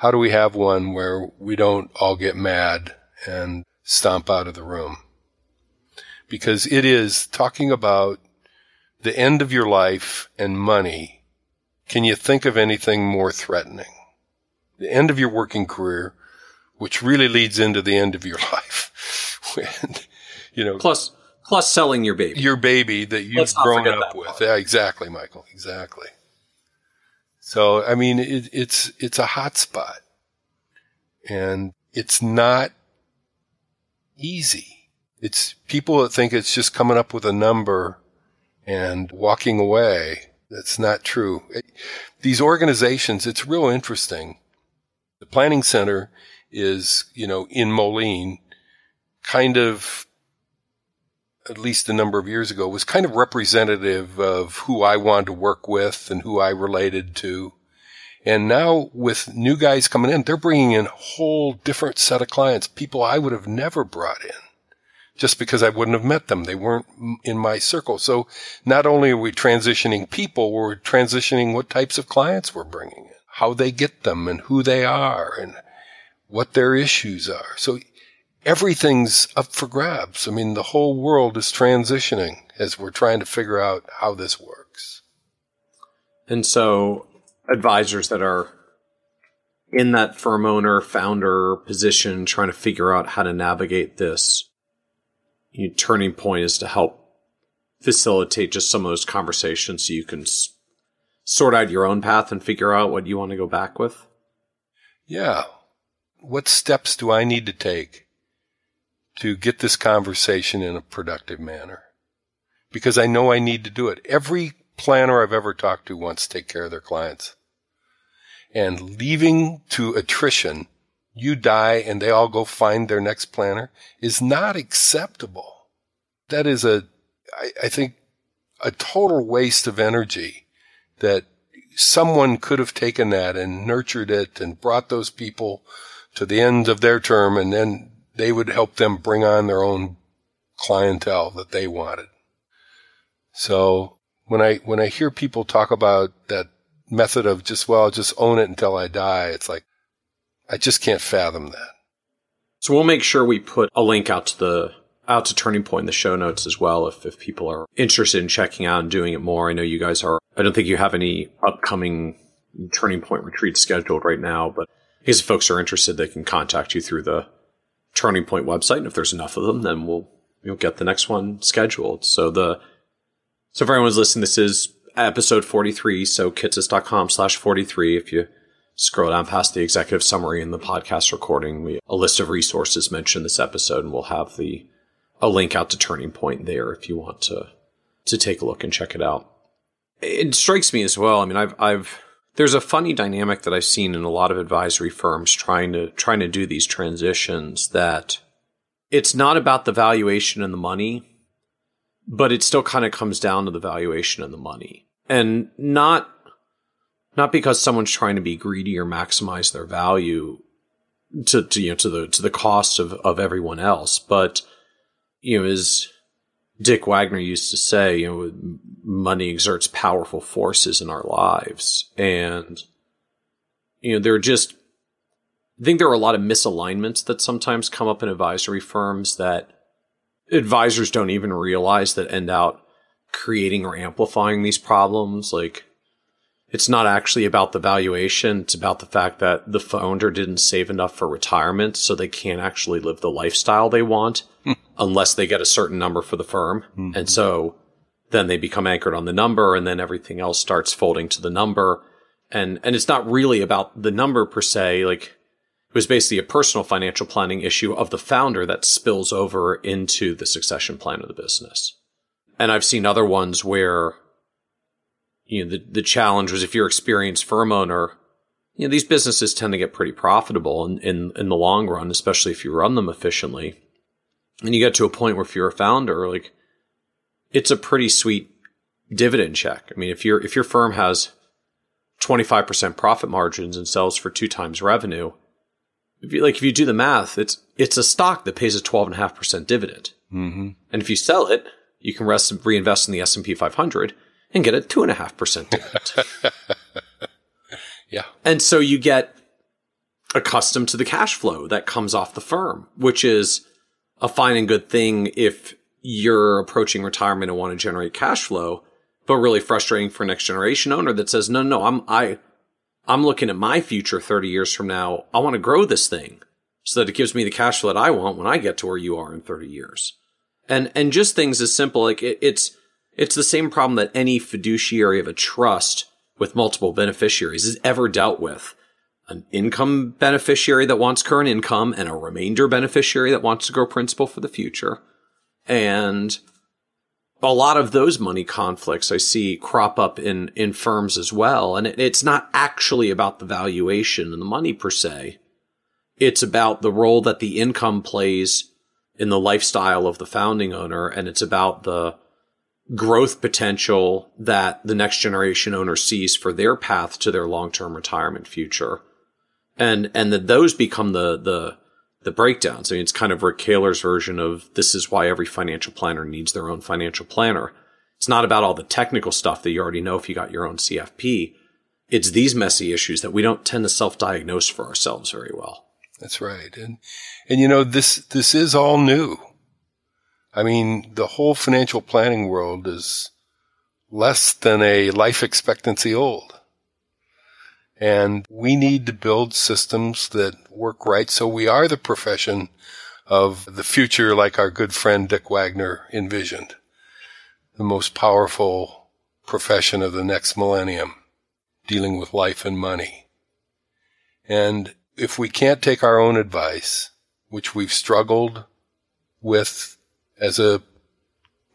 How do we have one where we don't all get mad and stomp out of the room? Because it is talking about the end of your life and money can you think of anything more threatening? the end of your working career, which really leads into the end of your <laughs> life. when, you know, plus, plus selling your baby, your baby that you've grown up with. Part. Yeah, exactly, Michael. Exactly. So, I mean, it, it's, it's a hot spot and it's not easy. It's people that think it's just coming up with a number and walking away. That's not true. These organizations, it's real interesting. The planning center is, you know, in Moline, kind of, at least a number of years ago, was kind of representative of who I wanted to work with and who I related to. And now with new guys coming in, they're bringing in a whole different set of clients, people I would have never brought in just because I wouldn't have met them. They weren't in my circle. So not only are we transitioning people, we're transitioning what types of clients we're bringing in, how they get them and who they are and what their issues are. So everything's up for grabs. I mean, the whole world is transitioning as we're trying to figure out how this works. And so advisors that are in that firm owner founder position trying to figure out how to navigate this you know, turning point is to help facilitate just some of those conversations so you can s- sort out your own path and figure out what you want to go back with? Yeah. What steps do I need to take to get this conversation in a productive manner? Because I know I need to do it. Every planner I've ever talked to wants to take care of their clients. And leaving to attrition you die and they all go find their next planner is not acceptable. That is a, I, I think, a total waste of energy that someone could have taken that and nurtured it and brought those people to the end of their term and then they would help them bring on their own clientele that they wanted. So when I, when I hear people talk about that method of just, well, just own it until I die, it's like, I just can't fathom that. So we'll make sure we put a link out to the out to Turning Point in the show notes as well if, if people are interested in checking out and doing it more. I know you guys are I don't think you have any upcoming Turning Point retreats scheduled right now, but in case folks are interested, they can contact you through the Turning Point website. And if there's enough of them, then we'll you'll get the next one scheduled. So the so if everyone's listening, this is episode 43. So kitces.com slash 43. If you scroll down past the executive summary in the podcast recording, we a list of resources mentioned this episode, and we'll have the a link out to Turning Point there if you want to to take a look and check it out. It strikes me as well. I mean, I've I've there's a funny dynamic that I've seen in a lot of advisory firms trying to trying to do these transitions that it's not about the valuation and the money, but it still kind of comes down to the valuation and the money. And not not because someone's trying to be greedy or maximize their value to, to you know to the to the cost of of everyone else, but you know as Dick Wagner used to say, you know, money exerts powerful forces in our lives, and you know there are just I think there are a lot of misalignments that sometimes come up in advisory firms that advisors don't even realize that end out creating or amplifying these problems like it's not actually about the valuation. It's about the fact that the founder didn't save enough for retirement, so they can't actually live the lifestyle they want hmm. unless they get a certain number for the firm. Mm-hmm. And so then they become anchored on the number and then everything else starts folding to the number. And, and it's not really about the number per se. Like it was basically a personal financial planning issue of the founder that spills over into the succession plan of the business. And I've seen other ones where you know, the, the challenge was if you're experienced firm owner, you know, these businesses tend to get pretty profitable in, in, in the long run, especially if you run them efficiently. And you get to a point where if you're a founder, like it's a pretty sweet dividend check. I mean, if your if your firm has 25% profit margins and sells for two times revenue, if you like if you do the math, it's it's a stock that pays a 12.5% dividend. Mm-hmm. And if you sell it, you can rest, reinvest in the S&P 500 and get a two and a half percent dividend. <laughs> yeah. And so you get accustomed to the cash flow that comes off the firm, which is a fine and good thing if you're approaching retirement and want to generate cash flow, but really frustrating for next generation owner that says, no, no, I'm, I, I'm looking at my future 30 years from now. I want to grow this thing so that it gives me the cash flow that I want when I get to where you are in 30 years. And, and just things as simple, like it, it's, it's the same problem that any fiduciary of a trust with multiple beneficiaries has ever dealt with. An income beneficiary that wants current income and a remainder beneficiary that wants to grow principal for the future. And a lot of those money conflicts I see crop up in, in firms as well. And it, it's not actually about the valuation and the money per se. It's about the role that the income plays in the lifestyle of the founding owner. And it's about the growth potential that the next generation owner sees for their path to their long-term retirement future. And, and that those become the, the, the breakdowns. I mean, it's kind of Rick Kahler's version of this is why every financial planner needs their own financial planner. It's not about all the technical stuff that you already know if you got your own CFP. It's these messy issues that we don't tend to self-diagnose for ourselves very well. That's right. And, and you know, this, this is all new. I mean, the whole financial planning world is less than a life expectancy old. And we need to build systems that work right so we are the profession of the future like our good friend Dick Wagner envisioned. The most powerful profession of the next millennium, dealing with life and money. And if we can't take our own advice, which we've struggled with as a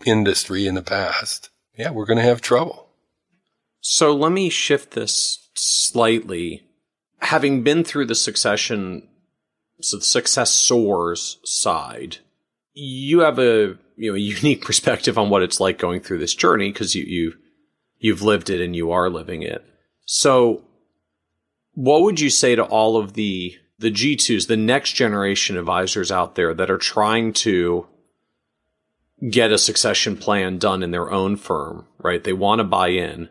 industry in the past, yeah, we're going to have trouble. So let me shift this slightly, having been through the succession, so the successors side, you have a you know a <laughs> unique perspective on what it's like going through this journey because you you you've lived it and you are living it. So, what would you say to all of the the G2s, the next generation advisors out there that are trying to get a succession plan done in their own firm, right? They want to buy in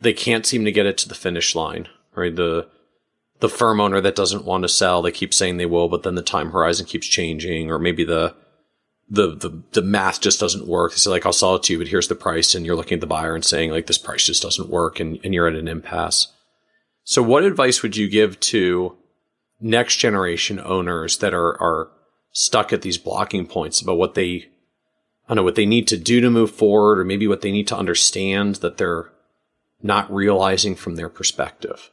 they can't seem to get it to the finish line, right? The the firm owner that doesn't want to sell, they keep saying they will, but then the time horizon keeps changing, or maybe the the the the math just doesn't work. They say like, I'll sell it to you, but here's the price, and you're looking at the buyer and saying like, this price just doesn't work, and, and you're at an impasse. So, what advice would you give to next generation owners that are are stuck at these blocking points about what they I don't know what they need to do to move forward, or maybe what they need to understand that they're not realizing from their perspective?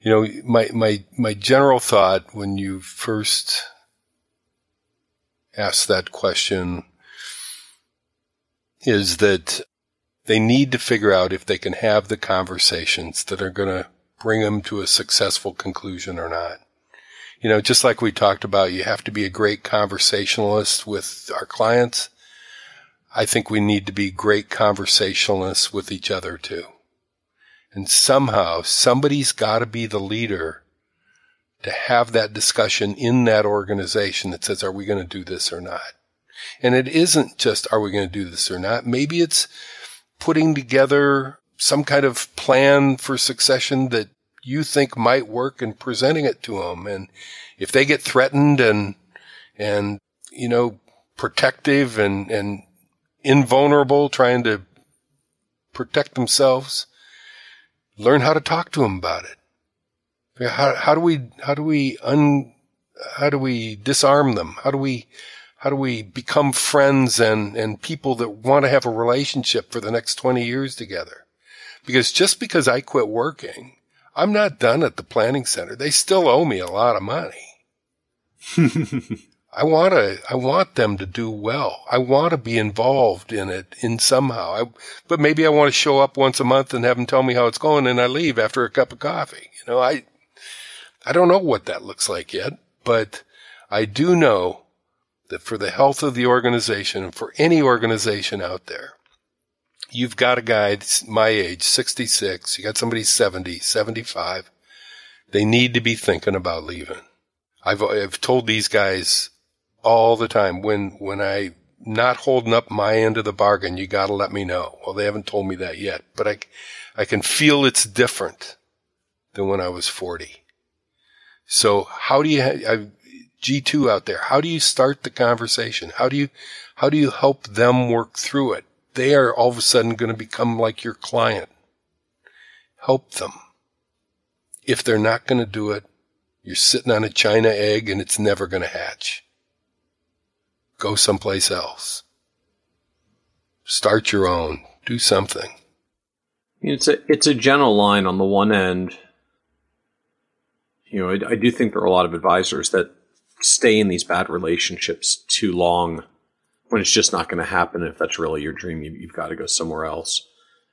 You know, my, my, my general thought when you first asked that question is that they need to figure out if they can have the conversations that are going to bring them to a successful conclusion or not. You know, just like we talked about, you have to be a great conversationalist with our clients. I think we need to be great conversationalists with each other too. And somehow somebody's got to be the leader to have that discussion in that organization that says, are we going to do this or not? And it isn't just, are we going to do this or not? Maybe it's putting together some kind of plan for succession that you think might work and presenting it to them. And if they get threatened and, and, you know, protective and, and invulnerable, trying to protect themselves, learn how to talk to them about it. How, how do we, how do we un, how do we disarm them? How do we, how do we become friends and, and people that want to have a relationship for the next 20 years together? Because just because I quit working, I'm not done at the planning center. They still owe me a lot of money. <laughs> I want to, I want them to do well. I want to be involved in it in somehow. I, but maybe I want to show up once a month and have them tell me how it's going and I leave after a cup of coffee. You know, I, I don't know what that looks like yet, but I do know that for the health of the organization and for any organization out there, you've got a guy my age, 66, you got somebody 70, 75. They need to be thinking about leaving. I've, I've told these guys all the time. When, when I not holding up my end of the bargain, you got to let me know. Well, they haven't told me that yet, but I, I can feel it's different than when I was 40. So how do you, I, G2 out there, how do you start the conversation? How do you, how do you help them work through it? They are all of a sudden going to become like your client. Help them. If they're not going to do it, you're sitting on a china egg and it's never going to hatch. Go someplace else. Start your own. Do something. It's a it's a gentle line on the one end. You know, I, I do think there are a lot of advisors that stay in these bad relationships too long when it's just not going to happen. If that's really your dream, you, have got to go somewhere else.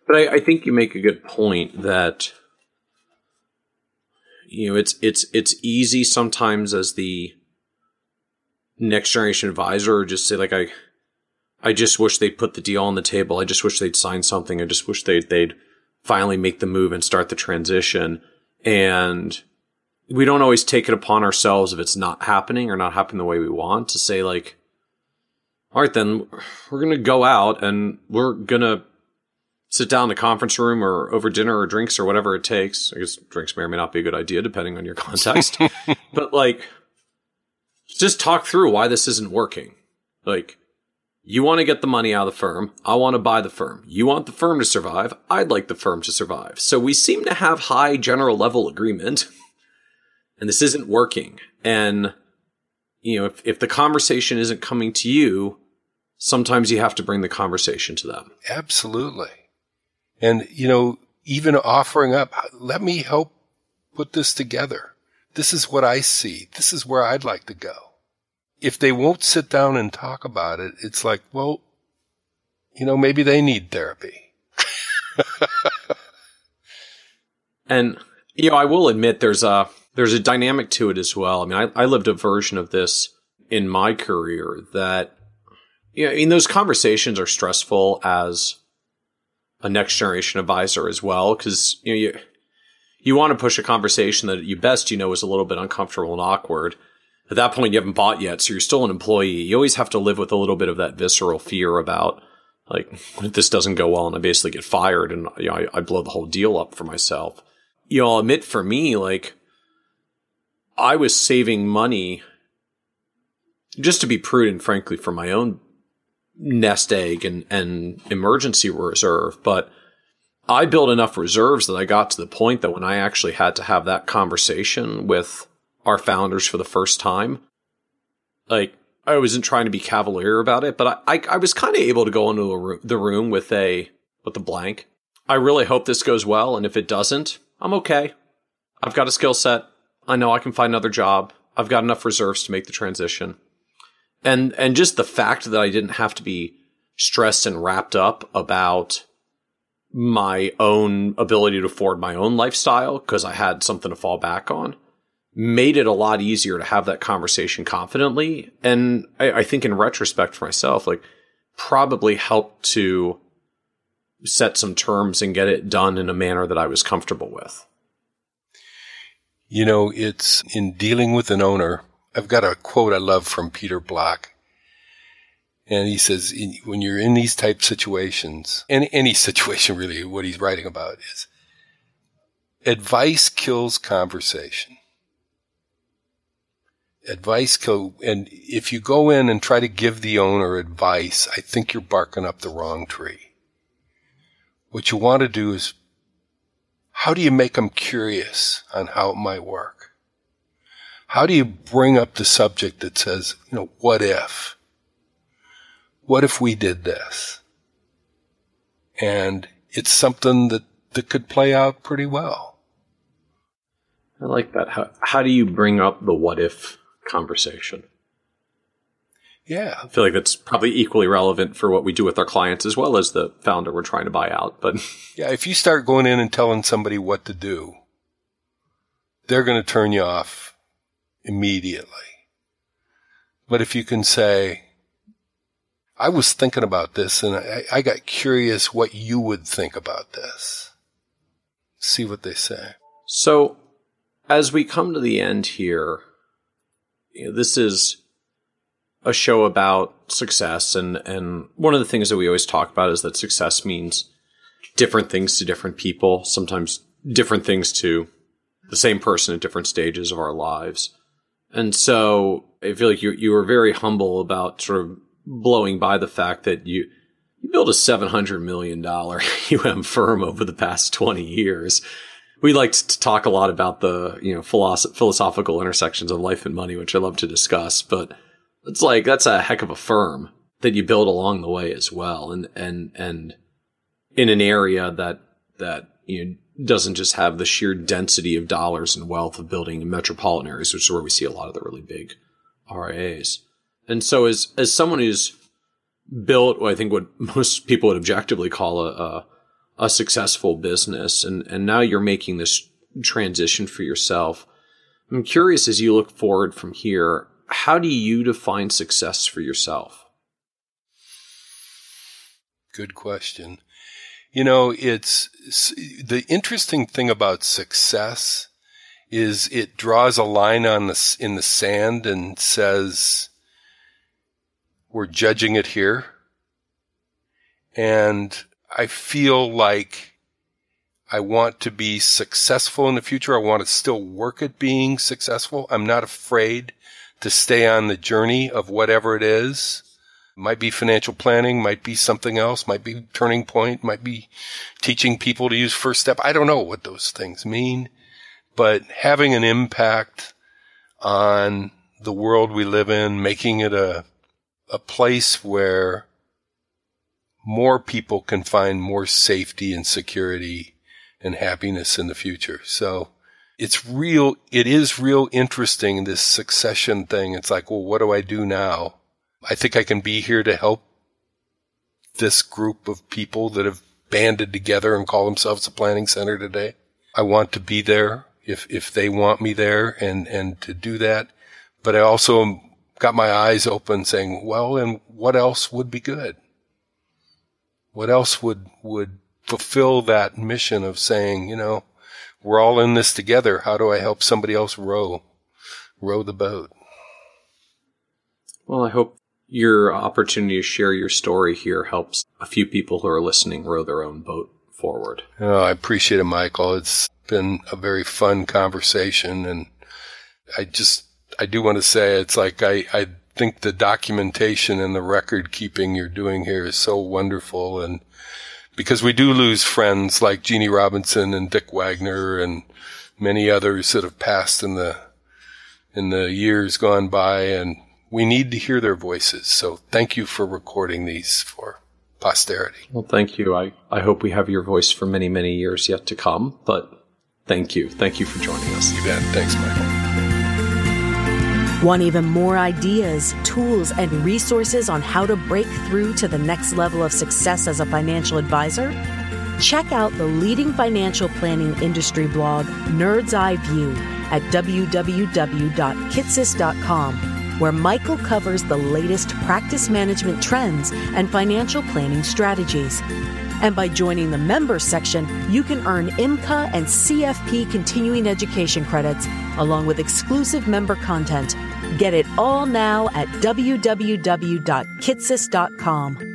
But I, I think you make a good point that you know it's it's it's easy sometimes as the next generation advisor or just say like I I just wish they'd put the deal on the table. I just wish they'd sign something. I just wish they'd they'd finally make the move and start the transition. And we don't always take it upon ourselves if it's not happening or not happening the way we want to say like, all right, then we're going to go out and we're going to sit down in the conference room or over dinner or drinks or whatever it takes. I guess drinks may or may not be a good idea depending on your <laughs> context, <laughs> but like, just talk through why this isn't working. Like, you want to get the money out of the firm. I want to buy the firm. You want the firm to survive. I'd like the firm to survive. So we seem to have high general level agreement and this isn't working. And, you know, if, if the conversation isn't coming to you, sometimes you have to bring the conversation to them. Absolutely. And, you know, even offering up, let me help put this together. This is what I see. This is where I'd like to go if they won't sit down and talk about it, it's like, well, you know, maybe they need therapy. <laughs> and you know, I will admit there's a there's a dynamic to it as well. I mean, I, I lived a version of this in my career that you know, I mean, those conversations are stressful as a next generation advisor as well because you know you you want to push a conversation that you best you know is a little bit uncomfortable and awkward at that point you haven't bought yet, so you're still an employee. You always have to live with a little bit of that visceral fear about like if this doesn't go well and I basically get fired and you know, I, I blow the whole deal up for myself. You know, I'll admit for me, like I was saving money just to be prudent, frankly, for my own nest egg and, and emergency reserve. But I built enough reserves that I got to the point that when I actually had to have that conversation with our founders for the first time. Like, I wasn't trying to be cavalier about it, but I, I, I was kind of able to go into ro- the room with a, with a blank. I really hope this goes well. And if it doesn't, I'm okay. I've got a skill set. I know I can find another job. I've got enough reserves to make the transition. And, and just the fact that I didn't have to be stressed and wrapped up about my own ability to afford my own lifestyle because I had something to fall back on made it a lot easier to have that conversation confidently. And I, I, think in retrospect for myself, like probably helped to set some terms and get it done in a manner that I was comfortable with. You know, it's in dealing with an owner. I've got a quote I love from Peter Block. And he says, when you're in these type situations, any, any <laughs> situation really, what he's writing about is advice kills conversation advice co and if you go in and try to give the owner advice, I think you're barking up the wrong tree. What you want to do is how do you make them curious on how it might work? How do you bring up the subject that says, you know, what if? What if we did this? And it's something that, that could play out pretty well. I like that. How, how do you bring up the what if conversation. Yeah. I feel like that's probably equally relevant for what we do with our clients as well as the founder we're trying to buy out. But <laughs> yeah, if you start going in and telling somebody what to do, they're going to turn you off immediately. But if you can say, I was thinking about this and I, I got curious what you would think about this. See what they say. So as we come to the end here, you know, this is a show about success and and one of the things that we always talk about is that success means different things to different people sometimes different things to the same person at different stages of our lives. And so i feel like you you were very humble about sort of blowing by the fact that you you built a 700 million dollar <laughs> um firm over the past 20 years we like to talk a lot about the you know philosoph- philosophical intersections of life and money, which I love to discuss. But it's like that's a heck of a firm that you build along the way as well, and and and in an area that that you know doesn't just have the sheer density of dollars and wealth of building in metropolitan areas, which is where we see a lot of the really big RIAs. And so, as as someone who's built, what I think what <laughs> most people would objectively call a, a a successful business and, and now you're making this transition for yourself. I'm curious as you look forward from here, how do you define success for yourself? Good question. You know, it's the interesting thing about success is it draws a line on the in the sand and says we're judging it here. And I feel like I want to be successful in the future. I want to still work at being successful. I'm not afraid to stay on the journey of whatever it is. Might be financial planning, might be something else, might be turning point, might be teaching people to use first step. I don't know what those things mean, but having an impact on the world we live in, making it a, a place where more people can find more safety and security and happiness in the future. So it's real, it is real interesting, this succession thing. It's like, well, what do I do now? I think I can be here to help this group of people that have banded together and call themselves a planning center today. I want to be there if, if they want me there and, and to do that. But I also got my eyes open saying, well, and what else would be good? What else would, would fulfill that mission of saying, you know, we're all in this together. How do I help somebody else row, row the boat? Well, I hope your opportunity to share your story here helps a few people who are listening row their own boat forward. Oh, I appreciate it, Michael. It's been a very fun conversation. And I just, I do want to say it's like I, I think the documentation and the record keeping you're doing here is so wonderful. And because we do lose friends like Jeannie Robinson and Dick Wagner and many others that have passed in the, in the years gone by. And we need to hear their voices. So thank you for recording these for posterity. Well, thank you. I, I hope we have your voice for many, many years yet to come, but thank you. Thank you for joining us. You bet. Thanks, Michael. Want even more ideas, tools, and resources on how to break through to the next level of success as a financial advisor? Check out the leading financial planning industry blog, Nerd's Eye View, at www.kitces.com, where Michael covers the latest practice management trends and financial planning strategies. And by joining the members section, you can earn IMCA and CFP continuing education credits, along with exclusive member content. Get it all now at www.kitces.com.